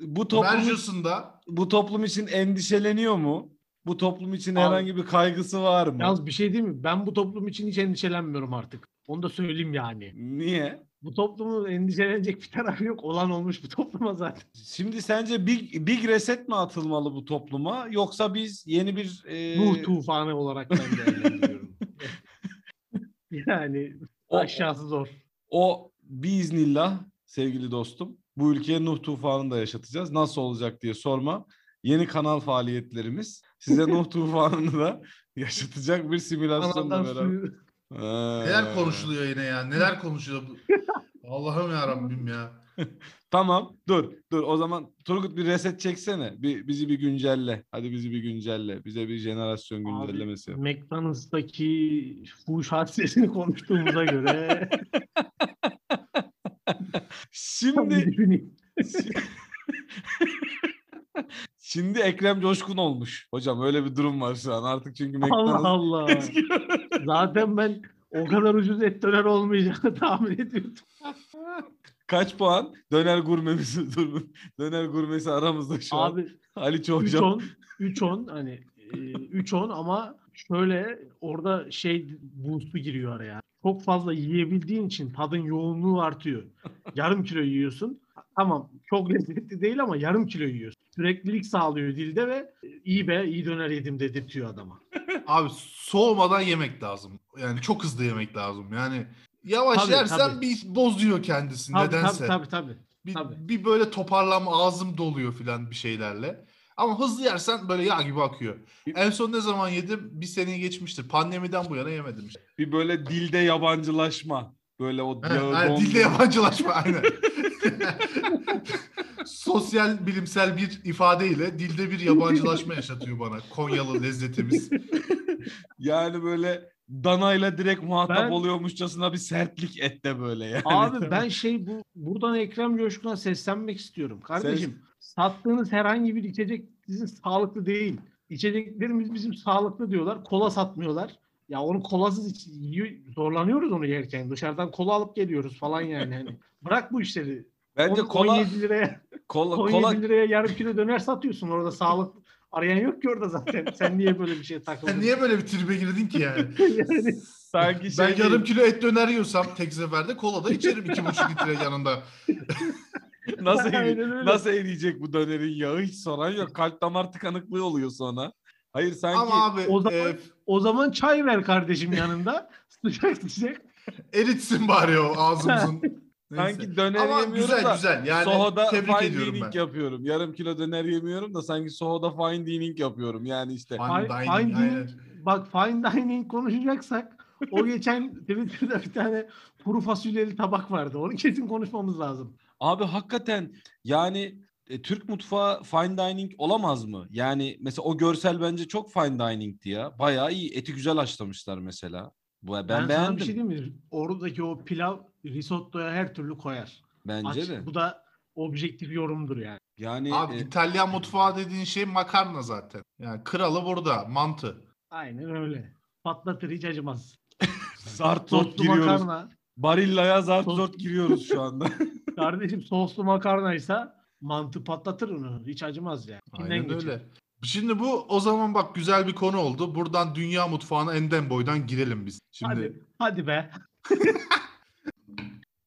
Speaker 1: bu toplum
Speaker 3: Mercos'unda
Speaker 1: bu toplum için endişeleniyor mu? Bu toplum için
Speaker 2: Abi-
Speaker 1: herhangi bir kaygısı var mı?
Speaker 2: Yalnız bir şey değil mi? Ben bu toplum için hiç endişelenmiyorum artık. Onu da söyleyeyim yani.
Speaker 1: Niye?
Speaker 2: Bu toplumun endişelenecek bir tarafı yok. Olan olmuş bu topluma zaten.
Speaker 1: Şimdi sence big, big reset mi atılmalı bu topluma yoksa biz yeni bir e,
Speaker 2: Nuh tufanı olarak ben değerlendiriyorum. Yani
Speaker 1: o,
Speaker 2: aşağısı zor.
Speaker 1: o biiznillah sevgili dostum bu ülkeye Nuh tufanını da yaşatacağız. Nasıl olacak diye sorma. Yeni kanal faaliyetlerimiz size Nuh tufanını da yaşatacak bir simülasyonla beraber.
Speaker 3: neler konuşuluyor yine ya? Neler konuşuluyor? bu- Allah'ım ya Rabbim ya.
Speaker 1: Tamam dur dur o zaman Turgut bir reset çeksene. Bir, bizi bir güncelle. Hadi bizi bir güncelle. Bize bir jenerasyon
Speaker 2: Abi,
Speaker 1: güncellemesi. yap.
Speaker 2: McDonald's'taki fuhuş hadisesini konuştuğumuza göre
Speaker 1: Şimdi
Speaker 2: düşüneyim.
Speaker 1: şimdi Ekrem Coşkun olmuş. Hocam öyle bir durum var şu an. Artık çünkü
Speaker 2: Allah
Speaker 1: McDonald's
Speaker 2: Allah. Zaten ben o kadar ucuz et döner olmayacağını tahmin ediyordum.
Speaker 1: kaç puan? Döner gurmemiz dur. Döner gurmesi aramızda şu an.
Speaker 2: Abi
Speaker 1: Ali Hocam.
Speaker 2: 3-10 3-10 hani e, 3-10 ama şöyle orada şey boost'u giriyor araya. Çok fazla yiyebildiğin için tadın yoğunluğu artıyor. Yarım kilo yiyorsun. Tamam çok lezzetli değil ama yarım kilo yiyorsun. Süreklilik sağlıyor dilde ve iyi be iyi döner yedim dedirtiyor adama.
Speaker 3: Abi soğumadan yemek lazım. Yani çok hızlı yemek lazım. Yani yavaş
Speaker 2: Tabii,
Speaker 3: yersen
Speaker 2: tabii.
Speaker 3: bir bozuyor kendisini
Speaker 2: Tabii
Speaker 3: nedense.
Speaker 2: tabii tabii. tabii.
Speaker 3: Bir,
Speaker 2: tabii.
Speaker 3: bir böyle toparlanma ağzım doluyor filan bir şeylerle. Ama hızlı yersen böyle yağ gibi akıyor. En son ne zaman yedim? Bir sene geçmiştir. Pandemiden bu yana yemedim. işte.
Speaker 1: Bir böyle dilde yabancılaşma. Böyle o
Speaker 3: aynen,
Speaker 1: dondu-
Speaker 3: dilde yabancılaşma aynen. Sosyal bilimsel bir ifadeyle dilde bir yabancılaşma yaşatıyor bana. Konyalı lezzetimiz.
Speaker 1: Yani böyle danayla direkt muhatap
Speaker 2: Ben-
Speaker 1: oluyormuşçasına bir sertlik ette böyle yani.
Speaker 2: Abi ben şey bu buradan Ekrem Coşkun'a seslenmek istiyorum. Kardeşim sattığınız herhangi bir içecek sizin sağlıklı değil. İçeceklerimiz bizim sağlıklı diyorlar. Kola satmıyorlar. Ya onu kolasız iç, zorlanıyoruz onu yerken. Dışarıdan kola alıp geliyoruz falan yani. Hani bırak bu işleri.
Speaker 1: Bence kola
Speaker 2: 17 liraya
Speaker 1: kola
Speaker 2: 17
Speaker 1: kola
Speaker 2: liraya yarım kilo döner satıyorsun. Orada sağlık arayan yok ki orada zaten. Sen niye böyle bir şeye takıldın?
Speaker 3: Sen niye böyle bir tribe girdin ki yani?
Speaker 2: yani,
Speaker 1: sanki şey
Speaker 3: Ben yarım kilo et döner yiyorsam tek seferde kola da içerim iki buçuk litre yanında.
Speaker 1: nasıl eri- nasıl eriyecek bu dönerin yağı hiç soran yok. Kalp damar tıkanıklığı oluyor sonra. Hayır sanki
Speaker 3: Ama abi
Speaker 2: O zaman-
Speaker 3: e,
Speaker 2: o zaman çay ver kardeşim yanında. sıcak sıcak.
Speaker 3: eritsin bari o ağzımızın. Neyse.
Speaker 1: sanki döner
Speaker 3: Ama
Speaker 1: yemiyorum
Speaker 3: güzel
Speaker 1: da
Speaker 3: güzel. Yani
Speaker 1: Soho'da
Speaker 3: tebrik
Speaker 1: fine
Speaker 3: ediyorum
Speaker 1: dining
Speaker 3: ben.
Speaker 1: yapıyorum. Yarım kilo döner yemiyorum da sanki Soho'da fine dining yapıyorum. Yani işte
Speaker 3: Fine
Speaker 2: Fine,
Speaker 3: dining,
Speaker 2: fine
Speaker 3: aynen.
Speaker 2: dining, bak fine dining konuşacaksak o geçen Twitter'da bir tane kuru fasulyeli tabak vardı. Onu kesin konuşmamız lazım.
Speaker 1: Abi hakikaten yani e, Türk mutfağı fine dining olamaz mı? Yani mesela o görsel bence çok fine dining'ti ya. Bayağı iyi. Eti güzel haşlamışlar mesela. Bu ben,
Speaker 2: Ben,
Speaker 1: beğendim.
Speaker 2: bir şey diyeyim mi? Oradaki o pilav risottoya her türlü koyar.
Speaker 1: Bence
Speaker 2: Aç-
Speaker 1: de.
Speaker 2: Bu da objektif yorumdur yani.
Speaker 1: Yani
Speaker 3: Abi
Speaker 1: e,
Speaker 3: İtalyan mutfağı dediğin şey makarna zaten. Yani kralı burada mantı.
Speaker 2: Aynen öyle. patlatır hiç acımaz.
Speaker 1: Zart zort
Speaker 2: Soslu
Speaker 1: giriyoruz.
Speaker 2: makarna.
Speaker 1: Barilla'ya zart
Speaker 2: Sos-
Speaker 1: zort giriyoruz şu anda.
Speaker 2: Kardeşim soslu makarnaysa mantı patlatır onu. Hiç acımaz yani.
Speaker 3: Aynen öyle. Şimdi bu o zaman bak güzel bir konu oldu. Buradan dünya mutfağına enden boydan girelim biz. Şimdi
Speaker 2: Hadi, hadi be.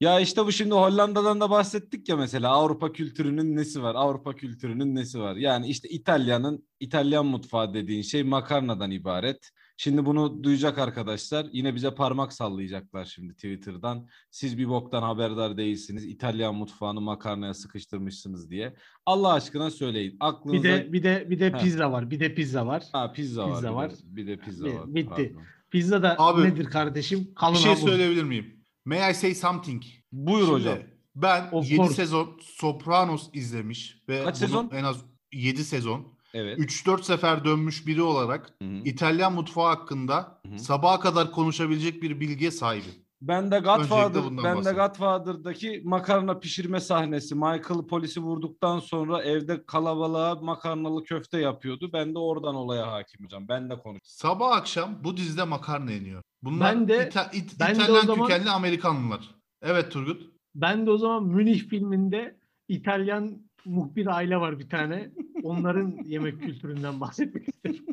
Speaker 1: Ya işte bu şimdi Hollanda'dan da bahsettik ya mesela Avrupa kültürünün nesi var? Avrupa kültürünün nesi var? Yani işte İtalya'nın İtalyan mutfağı dediğin şey makarnadan ibaret. Şimdi bunu duyacak arkadaşlar yine bize parmak sallayacaklar şimdi Twitter'dan. Siz bir boktan haberdar değilsiniz. İtalyan mutfağını makarnaya sıkıştırmışsınız diye. Allah aşkına söyleyin. Aklınıza
Speaker 2: Bir de bir de bir de pizza var. Bir de pizza var.
Speaker 1: ha, pizza, var.
Speaker 2: pizza
Speaker 1: de-
Speaker 2: var.
Speaker 1: Bir de pizza
Speaker 2: Bir-
Speaker 1: var.
Speaker 2: bitti.
Speaker 1: pardon.
Speaker 2: Pizza da
Speaker 3: Abi,
Speaker 2: nedir kardeşim? Kalın
Speaker 3: bir şey
Speaker 2: hamur.
Speaker 3: söyleyebilir miyim? May I say something?
Speaker 1: Buyur
Speaker 3: Şimdi
Speaker 1: hocam.
Speaker 3: Ben
Speaker 2: Of
Speaker 3: 7
Speaker 2: course.
Speaker 3: sezon Sopranos izlemiş ve
Speaker 1: Kaç sezon?
Speaker 3: en az 7 sezon
Speaker 1: Evet.
Speaker 3: 3-4 sefer dönmüş biri olarak
Speaker 1: Hı hı.
Speaker 3: İtalyan mutfağı hakkında
Speaker 1: Hı hı.
Speaker 3: sabaha kadar konuşabilecek bir bilgiye sahibim.
Speaker 1: Ben de Godfather, ben de. Godfather'daki makarna pişirme sahnesi. Michael polisi vurduktan sonra evde kalabalığa makarnalı köfte yapıyordu. Ben de oradan olaya hakim hocam. Ben de konuş.
Speaker 3: Sabah akşam bu dizide makarna yeniyor. Bunlar
Speaker 2: Ben de-
Speaker 3: İta- İt-
Speaker 2: ben de o
Speaker 3: İtalyan
Speaker 2: zaman-
Speaker 3: kökenli Amerikanlılar. Evet Turgut.
Speaker 2: Ben de o zaman Münih filminde İtalyan muhbir aile var bir tane. Onların yemek kültüründen bahsetmek isterim.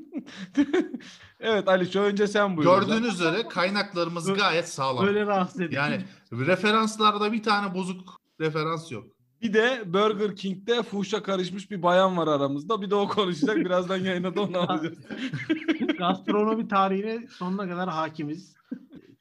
Speaker 1: evet Ali şu önce sen buyur.
Speaker 3: Gördüğünüz üzere kaynaklarımız
Speaker 2: Ö-
Speaker 3: gayet sağlam.
Speaker 2: Böyle rahatsız edici.
Speaker 3: Yani referanslarda bir tane bozuk referans yok.
Speaker 1: Bir de Burger King'de fuhuşa karışmış bir bayan var aramızda. Bir de o konuşacak. Birazdan yayına da onu alacağız.
Speaker 2: Gastronomi tarihine sonuna kadar hakimiz.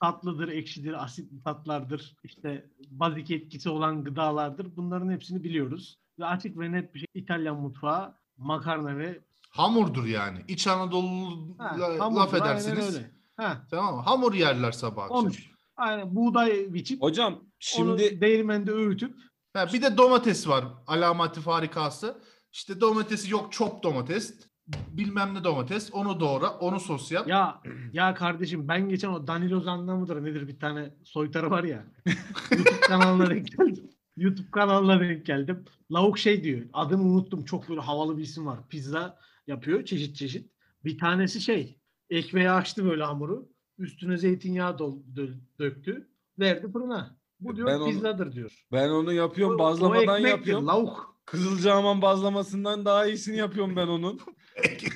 Speaker 2: Tatlıdır, ekşidir, asitli tatlardır, işte bazik etkisi olan gıdalardır. Bunların hepsini biliyoruz. Ve açık ve net bir şey İtalyan mutfağı makarna ve
Speaker 3: Hamurdur yani. İç Anadolu
Speaker 2: ha, hamurdur,
Speaker 3: laf edersiniz.
Speaker 2: öyle. Ha,
Speaker 3: Tamam mı? Hamur yerler sabah akşam.
Speaker 2: konuş. Aynen buğday biçip
Speaker 1: Hocam
Speaker 2: onu
Speaker 1: şimdi
Speaker 2: değirmende öğütüp
Speaker 3: Ha, bir de domates var. Alamati farikası. İşte domatesi yok çop domates. Bilmem ne domates. Onu doğra. Onu sos yap.
Speaker 2: ya ya kardeşim ben geçen o Danilo Zanna mıdır nedir bir tane soytarı var ya. YouTube kanalına denk geldim. YouTube kanalına denk geldim. Lavuk şey diyor. Adını unuttum. Çok böyle havalı bir isim var. Pizza yapıyor çeşit çeşit. Bir tanesi şey. Ekmeği açtı böyle hamuru. Üstüne zeytinyağı dol- dö- döktü. Verdi fırına. Bu diyor
Speaker 1: Ben onu-
Speaker 2: pizzadır diyor.
Speaker 1: ben onu yapıyorum.
Speaker 2: O- o
Speaker 1: Bazlamadan
Speaker 2: ekmektir,
Speaker 1: yapıyorum.
Speaker 2: Lavuk.
Speaker 1: Kızılcahamam bazlamasından daha iyisini yapıyorum ben onun.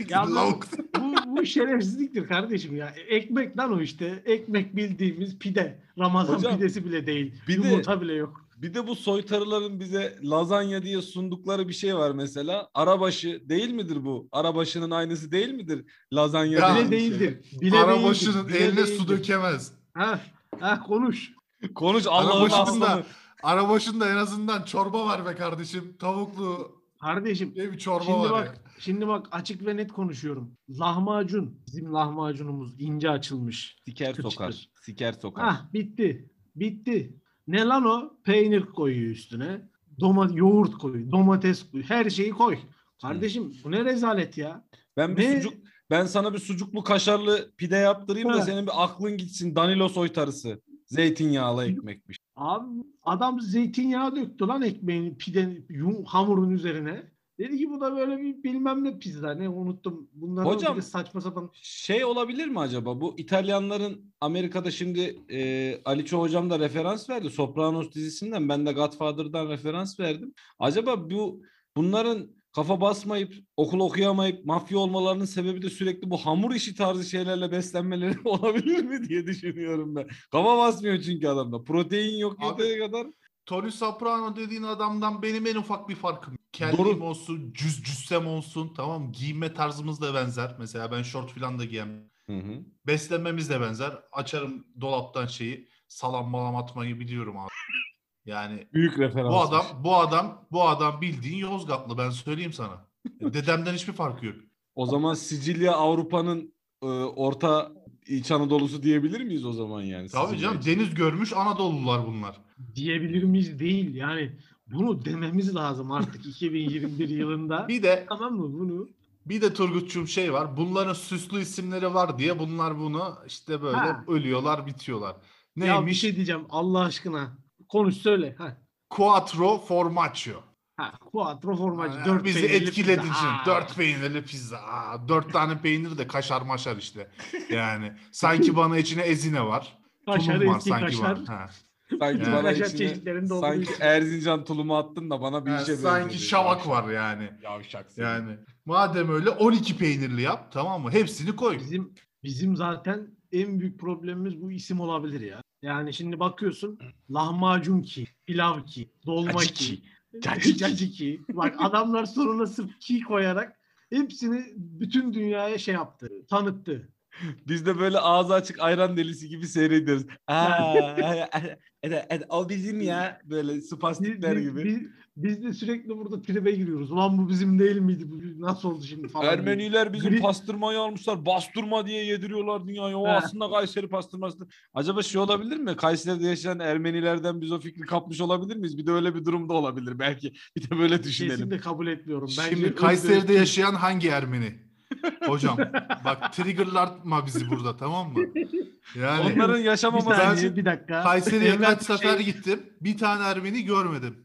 Speaker 2: Ya bu-
Speaker 3: Lavuk.
Speaker 2: bu, bu şerefsizliktir kardeşim ya. Ekmek lan o işte. Ekmek bildiğimiz pide. Ramazan
Speaker 1: Hocam,
Speaker 2: pidesi bile değil.
Speaker 1: bir de-
Speaker 2: Yumurta bile yok.
Speaker 1: Bir de bu soytarıların bize lazanya diye sundukları bir şey var mesela. Arabaşı değil midir bu? Arabaşının aynısı değil midir? Lazanya
Speaker 3: Ya,
Speaker 2: Bile
Speaker 1: şey.
Speaker 2: değildir. Bile
Speaker 3: Arabaşının
Speaker 2: değildir, bile
Speaker 3: eline su
Speaker 2: değildir.
Speaker 3: dökemez.
Speaker 2: Ha, ha konuş.
Speaker 1: Konuş Allah'ın aslanı.
Speaker 3: arabaşında en azından çorba var be kardeşim. Tavuklu
Speaker 2: Kardeşim
Speaker 3: ne bir çorba
Speaker 2: şimdi
Speaker 3: var
Speaker 2: bak
Speaker 3: ya.
Speaker 2: şimdi bak açık ve net konuşuyorum. Lahmacun bizim lahmacunumuz ince açılmış.
Speaker 1: Siker
Speaker 2: Çıtır
Speaker 1: sokar.
Speaker 2: çıtır.
Speaker 1: Siker sokar.
Speaker 2: Ah bitti. Bitti. Ne lan o? Peynir koyuyor üstüne. Doma yoğurt koy, domates koy, her şeyi koy. Kardeşim bu ne rezalet ya?
Speaker 1: Ben bir
Speaker 2: Ne?
Speaker 1: sucuk ben sana bir sucuklu kaşarlı pide yaptırayım da senin bir aklın gitsin. Danilo soytarısı. Zeytinyağlı ekmekmiş.
Speaker 2: Abi adam zeytinyağı döktü lan ekmeğin pide hamurun üzerine. Dedi ki bu da böyle bir bilmem ne pizza ne unuttum. Bunların
Speaker 1: Hocam-
Speaker 2: saçma sapan
Speaker 1: Şey olabilir mi acaba? Bu İtalyanların Amerika'da şimdi e, Aliço hocam da referans verdi. Sopranos dizisinden ben de Godfather'dan referans verdim. Acaba bu bunların kafa basmayıp okul okuyamayıp mafya olmalarının sebebi de sürekli bu hamur işi tarzı şeylerle beslenmeleri olabilir mi diye düşünüyorum ben. Kafa basmıyor çünkü adamda. Protein yok yeteri kadar.
Speaker 3: Tony Soprano dediğin adamdan benim en ufak bir farkım.
Speaker 1: Doğru.
Speaker 3: olsun, cüz cüssem olsun tamam? Giyinme tarzımız da benzer. Mesela ben şort falan da giyemem.
Speaker 1: Hı hı.
Speaker 3: Beslenmemiz de benzer. Açarım dolaptan şeyi salam malam atmayı biliyorum abi. Yani
Speaker 1: Büyük referans.
Speaker 3: bu adam bu adam bu adam bildiğin Yozgatlı ben söyleyeyim sana. Dedemden hiçbir farkı yok.
Speaker 1: O zaman Sicilya Avrupa'nın e, orta İç Anadolu'su diyebilir miyiz o zaman yani?
Speaker 3: Tabii canım
Speaker 1: için?
Speaker 3: deniz görmüş Anadolulular bunlar.
Speaker 2: diyebilir miyiz değil. Yani bunu dememiz lazım artık 2021 yılında.
Speaker 3: Bir de
Speaker 2: Tamam mı bunu?
Speaker 3: bir de Turgutçum şey var. Bunların süslü isimleri var diye bunlar bunu işte böyle
Speaker 2: Ha.
Speaker 3: ölüyorlar, bitiyorlar.
Speaker 2: Ya bir
Speaker 3: Neymiş?
Speaker 2: şey diyeceğim Allah aşkına. Konuş söyle. Ha.
Speaker 3: Quattro Formaggi.
Speaker 2: Ha, quattro formacı.
Speaker 3: Ha,
Speaker 2: Dört
Speaker 3: bizi şimdi.
Speaker 2: Aa.
Speaker 3: Dört peynirli pizza. Aa, dört tane peynir de kaşar maşar işte. Yani sanki bana içine ezine var.
Speaker 2: Kaşar,
Speaker 3: tulum var
Speaker 2: eski
Speaker 3: sanki
Speaker 2: kaşar.
Speaker 3: var. Ha.
Speaker 1: Sanki
Speaker 3: Yani-
Speaker 1: bana
Speaker 2: Kaşar
Speaker 1: içine,
Speaker 2: çeşitlerinde olduğu
Speaker 1: sanki
Speaker 2: için.
Speaker 1: Erzincan tulumu attın da bana bir
Speaker 3: Ha,
Speaker 1: işe
Speaker 3: sanki
Speaker 1: benzedi.
Speaker 3: şavak var yani.
Speaker 1: Yavşak seni.
Speaker 3: Yani madem öyle 12 peynirli yap tamam mı? Hepsini koy.
Speaker 2: Bizim bizim zaten en büyük problemimiz bu isim olabilir ya. Yani şimdi bakıyorsun lahmacun ki, pilav ki, dolma
Speaker 1: Caciki.
Speaker 2: ki,
Speaker 1: Caciki.
Speaker 2: caciki. Bak adamlar sonuna sırf ki koyarak hepsini bütün dünyaya şey yaptı, tanıttı.
Speaker 1: Biz de böyle ağzı açık ayran delisi gibi seyrediyoruz. Aa, o bizim ya. Böyle spastikler
Speaker 2: biz-
Speaker 1: gibi.
Speaker 2: biz- biz de sürekli burada tribe giriyoruz. Ulan bu bizim değil miydi? Bu nasıl oldu şimdi falan.
Speaker 1: Ermeniler bizim
Speaker 2: Gri-
Speaker 1: pastırmayı almışlar. Bastırma diye yediriyorlar dünyaya. O aslında Kayseri pastırması. Acaba şey olabilir mi? Kayseri'de yaşayan Ermenilerden biz o fikri kapmış olabilir miyiz? Bir de öyle bir durumda olabilir belki. Bir de böyle düşünelim.
Speaker 2: Kesin de kabul etmiyorum. Bence
Speaker 3: Şimdi Kayseri'de yaşayan hangi Ermeni? Hocam bak triggerlatma bizi burada tamam mı? Yani
Speaker 1: Onların
Speaker 2: Bir
Speaker 1: yaşamaması
Speaker 2: saniye
Speaker 1: için
Speaker 2: bir dakika.
Speaker 3: Kayseri'ye kaç sefer gittim. Bir tane Ermeni görmedim.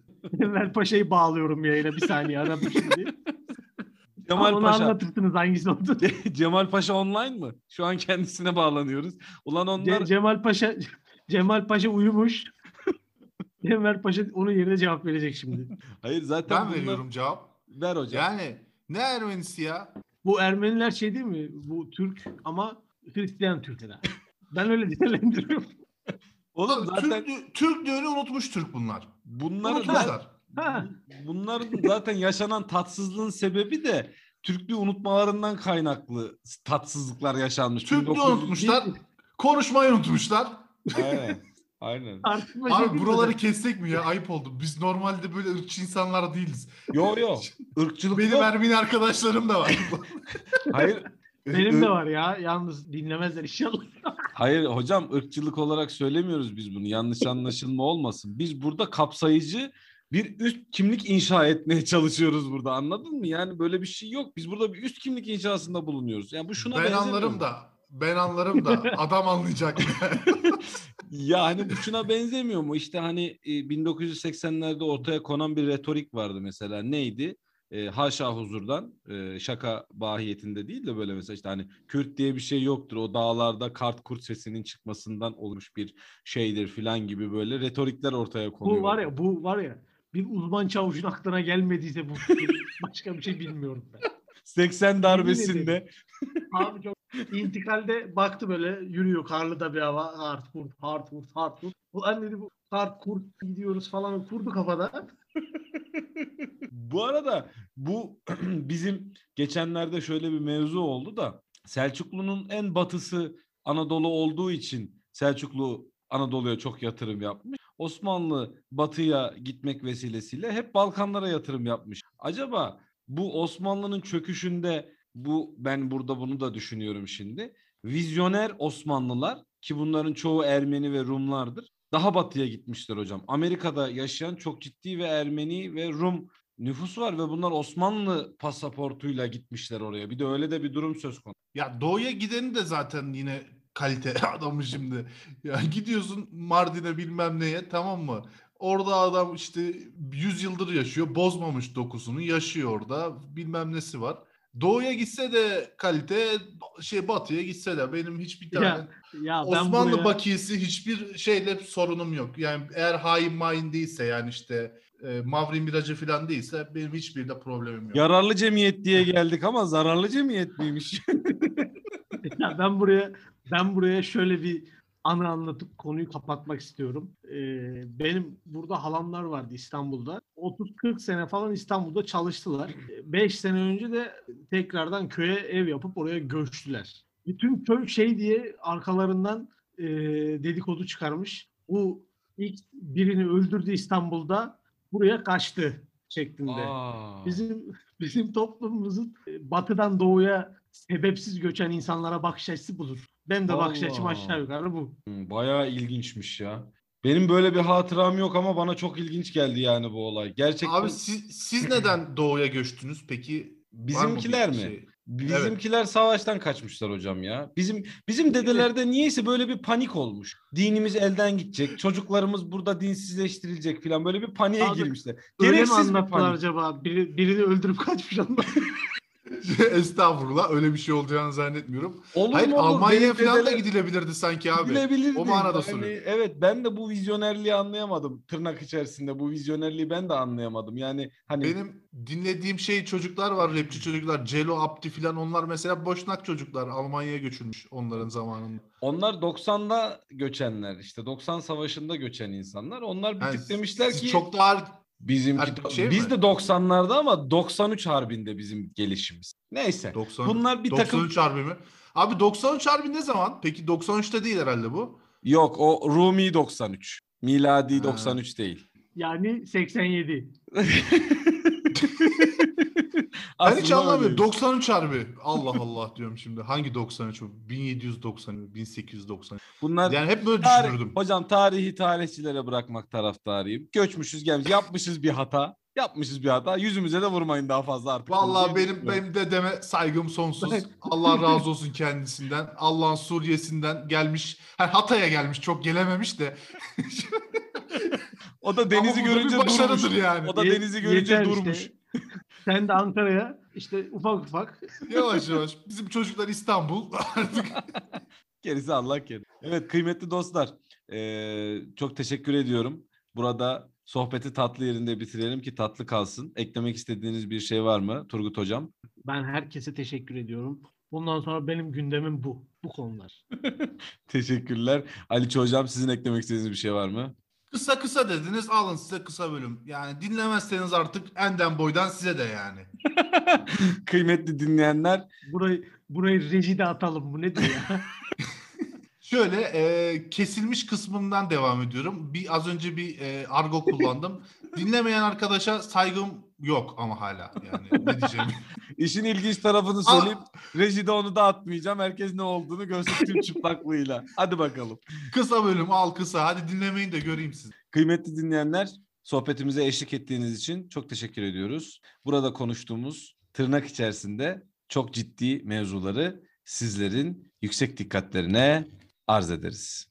Speaker 2: Enver Paşa'yı bağlıyorum yayına bir saniye arada şimdi.
Speaker 1: Cemal
Speaker 2: Onu
Speaker 1: Paşa.
Speaker 2: anlatırsınız hangisi oldu.
Speaker 1: Cemal Paşa online mı? Şu an kendisine bağlanıyoruz. Ulan onlar
Speaker 2: Ce- Cemal Paşa Cemal Paşa uyumuş. Enver Paşa onun yerine cevap verecek şimdi.
Speaker 1: Hayır zaten
Speaker 3: Ben
Speaker 1: bunlar-
Speaker 3: veriyorum cevap.
Speaker 1: Ver hocam.
Speaker 3: Yani ne Ermenisi ya?
Speaker 2: Bu Ermeniler şey değil mi? Bu Türk ama Hristiyan Türkler. Ben öyle değerlendiriyorum.
Speaker 1: Oğlum zaten
Speaker 3: Türk, Türklüğünü unutmuş Türk bunlar.
Speaker 1: bunların
Speaker 3: Unutmuşlar.
Speaker 2: Ha.
Speaker 1: bunların zaten yaşanan tatsızlığın sebebi de Türklüğü unutmalarından kaynaklı tatsızlıklar yaşanmış.
Speaker 3: Türklüğü
Speaker 1: 1900
Speaker 3: unutmuşlar. Konuşmayı unutmuşlar.
Speaker 1: Aynen. Aynen.
Speaker 2: Tartışma
Speaker 3: Abi buraları
Speaker 2: mi?
Speaker 3: kessek mi ya? Ayıp oldu. Biz normalde böyle ırkçı insanlar değiliz.
Speaker 1: Yo yo. Irkçılık
Speaker 3: Benim
Speaker 1: yok.
Speaker 3: Ermeni arkadaşlarım da var.
Speaker 1: Hayır.
Speaker 2: Benim de var ya. Yalnız dinlemezler inşallah.
Speaker 1: Hayır hocam ırkçılık olarak söylemiyoruz biz bunu. Yanlış anlaşılma olmasın. Biz burada kapsayıcı bir üst kimlik inşa etmeye çalışıyoruz burada. Anladın mı? Yani böyle bir şey yok. Biz burada bir üst kimlik inşasında bulunuyoruz. Yani bu şuna
Speaker 3: ben anlarım da. Ben anlarım da. Adam anlayacak.
Speaker 1: Ya hani bu şuna benzemiyor mu? İşte hani e, 1980'lerde ortaya konan bir retorik vardı mesela. Neydi? E, haşa huzurdan e, şaka bahiyetinde değil de böyle mesela işte hani Kürt diye bir şey yoktur. O dağlarda kart kurt sesinin çıkmasından olmuş bir şeydir filan gibi böyle retorikler ortaya konuyor.
Speaker 2: Bu var ya bu var ya bir uzman çavuşun aklına gelmediyse bu başka bir şey bilmiyorum ben.
Speaker 1: 80 darbesinde
Speaker 2: Abi çok intikalde baktı böyle yürüyor karlı da bir hava hard kurt hard kurt hard kurt. Ulan dedi bu hard kurt gidiyoruz falan kurdu kafada.
Speaker 1: Bu arada bu bizim geçenlerde şöyle bir mevzu oldu da Selçuklu'nun en batısı Anadolu olduğu için Selçuklu Anadolu'ya çok yatırım yapmış. Osmanlı batıya gitmek vesilesiyle hep Balkanlara yatırım yapmış. Acaba bu Osmanlı'nın çöküşünde bu ben burada bunu da düşünüyorum şimdi. Vizyoner Osmanlılar ki bunların çoğu Ermeni ve Rumlardır. Daha batıya gitmişler hocam. Amerika'da yaşayan çok ciddi ve Ermeni ve Rum nüfus var ve bunlar Osmanlı pasaportuyla gitmişler oraya. Bir de öyle de bir durum söz konusu.
Speaker 3: ya doğuya gideni de zaten yine kalite adamı şimdi. Ya gidiyorsun Mardin'e bilmem neye tamam mı? Orada adam işte 100 yıldır yaşıyor. Bozmamış dokusunu. Yaşıyor orada. Bilmem nesi var. Doğuya gitse de kalite şey batıya gitse de benim hiçbir tane
Speaker 2: Ya, ya ben
Speaker 3: Osmanlı
Speaker 2: buraya-
Speaker 3: bakiyesi hiçbir şeyle sorunum yok. Yani eğer hain main değilse yani işte e, Mavri Miracı falan değilse benim hiçbirinde problemim yok.
Speaker 1: Yararlı cemiyet diye geldik ama zararlı cemiyet miymiş?
Speaker 2: Ya ben buraya ben buraya şöyle bir anı anlatıp konuyu kapatmak istiyorum. Ee, benim burada halamlar vardı İstanbul'da. 30-40 sene falan İstanbul'da çalıştılar. 5 sene önce de tekrardan köye ev yapıp oraya göçtüler. Bütün köy şey diye arkalarından e, dedikodu çıkarmış. Bu ilk birini öldürdü İstanbul'da buraya kaçtı şeklinde.
Speaker 1: Aa.
Speaker 2: Bizim bizim toplumumuzun e, batıdan doğuya sebepsiz göçen insanlara bakış açısı budur. Ben de bakış açım
Speaker 1: Allah.
Speaker 2: aşağı yukarı bu.
Speaker 1: Bayağı ilginçmiş ya. Benim böyle bir hatıram yok ama bana çok ilginç geldi yani bu olay. Gerçekten
Speaker 3: Abi siz, siz neden doğuya göçtünüz peki?
Speaker 1: Bizimkiler mi?
Speaker 3: şey?
Speaker 1: Bizimkiler savaştan kaçmışlar hocam ya. Bizim bizim dedelerde niyeyse böyle bir panik olmuş. Dinimiz elden gidecek. Çocuklarımız burada dinsizleştirilecek falan böyle bir paniğe
Speaker 2: Abi,
Speaker 1: girmişler.
Speaker 2: Öyle mi
Speaker 1: Gereksiz bir
Speaker 2: anlattılar
Speaker 1: panik.
Speaker 2: acaba? Biri, birini öldürüp kaçmış onlar.
Speaker 3: Estağfurullah öyle bir şey olacağını zannetmiyorum.
Speaker 1: Olur
Speaker 3: Hayır
Speaker 1: oğlum?
Speaker 3: Almanya'ya falan da gidilebilirdi sanki abi.
Speaker 1: Gidebilirdi.
Speaker 3: O manada
Speaker 1: Yani
Speaker 3: soruyorum.
Speaker 1: Evet ben de bu vizyonerliği anlayamadım. Tırnak içerisinde bu vizyonerliği ben de anlayamadım. Yani hani
Speaker 3: Benim dinlediğim şey çocuklar var rapçi çocuklar. Celo Abdi falan onlar mesela boşnak çocuklar. Almanya'ya göçülmüş onların zamanında.
Speaker 1: onlar 90'da göçenler işte 90 savaşında göçen insanlar. Onlar bir
Speaker 3: Yani
Speaker 1: tık demişler ki
Speaker 3: çok daha
Speaker 1: bizimki
Speaker 3: Ha, şey
Speaker 1: biz
Speaker 3: mi?
Speaker 1: de 90'larda ama 93 harbinde bizim gelişimiz. Neyse.
Speaker 3: 90,
Speaker 1: Bunlar bir takım
Speaker 3: 93 harbi mi? Abi 93 harbi ne zaman? Peki 93'te değil herhalde bu.
Speaker 1: yok o Rumi 93. Miladi
Speaker 3: Ha.
Speaker 1: 93 değil.
Speaker 2: Yani 87.
Speaker 3: Ben hiç anlamıyorum.
Speaker 1: öyleymiş.
Speaker 3: 93 harbi. Allah Allah diyorum şimdi. Hangi 93 bu? 1790, 1890.
Speaker 1: Bunlar
Speaker 3: Yani hep böyle
Speaker 1: Tarih-
Speaker 3: düşünürdüm.
Speaker 1: hocam tarihi tarihçilere bırakmak taraftarıyım. Göçmüşüz gelmiş. Yapmışız bir hata. Yapmışız bir hata. Yüzümüze de vurmayın daha fazla artık.
Speaker 3: Vallahi benim benim dedeme saygım sonsuz. Allah razı olsun kendisinden. Allah'ın Suriye'sinden gelmiş. Ha, Hatay'a gelmiş. Çok gelememiş de.
Speaker 1: O da denizi görünce durmuş.
Speaker 3: yani.
Speaker 1: O da denizi görünce
Speaker 2: yeter
Speaker 1: durmuş.
Speaker 2: işte. Sen de Ankara'ya işte ufak ufak
Speaker 3: Yavaş yavaş. Bizim çocuklar İstanbul. Artık
Speaker 1: Gerisi Allah kerim. Evet kıymetli dostlar. eee, çok teşekkür ediyorum. Burada sohbeti tatlı yerinde bitirelim ki tatlı kalsın. Eklemek istediğiniz bir şey var mı Turgut Hocam?
Speaker 2: ben herkese teşekkür ediyorum. Bundan sonra benim gündemim bu. Bu konular.
Speaker 1: Teşekkürler. Aliço Hocam sizin eklemek istediğiniz bir şey var mı?
Speaker 3: Kısa kısa dediniz. Alın size kısa bölüm. Yani dinlemezseniz artık enden boydan size de yani.
Speaker 1: Kıymetli dinleyenler
Speaker 2: Burayı burayı rejide atalım. Bu nedir ya?
Speaker 3: Şöyle e, kesilmiş kısmından devam ediyorum. Bir az önce bir e, argo kullandım. Dinlemeyen arkadaşa saygım yok ama hala yani ne diyeceğim.
Speaker 1: işin ilginç tarafını söyleyeyim. Rejide onu da atmayacağım. Herkes ne olduğunu görsün tüm çıplaklığıyla. Hadi bakalım.
Speaker 3: kısa bölüm al kısa. Hadi dinlemeyin de göreyim sizi.
Speaker 1: Kıymetli dinleyenler, sohbetimize eşlik ettiğiniz için çok teşekkür ediyoruz. Burada konuştuğumuz tırnak içerisinde çok ciddi mevzuları sizlerin yüksek dikkatlerine arz ederiz.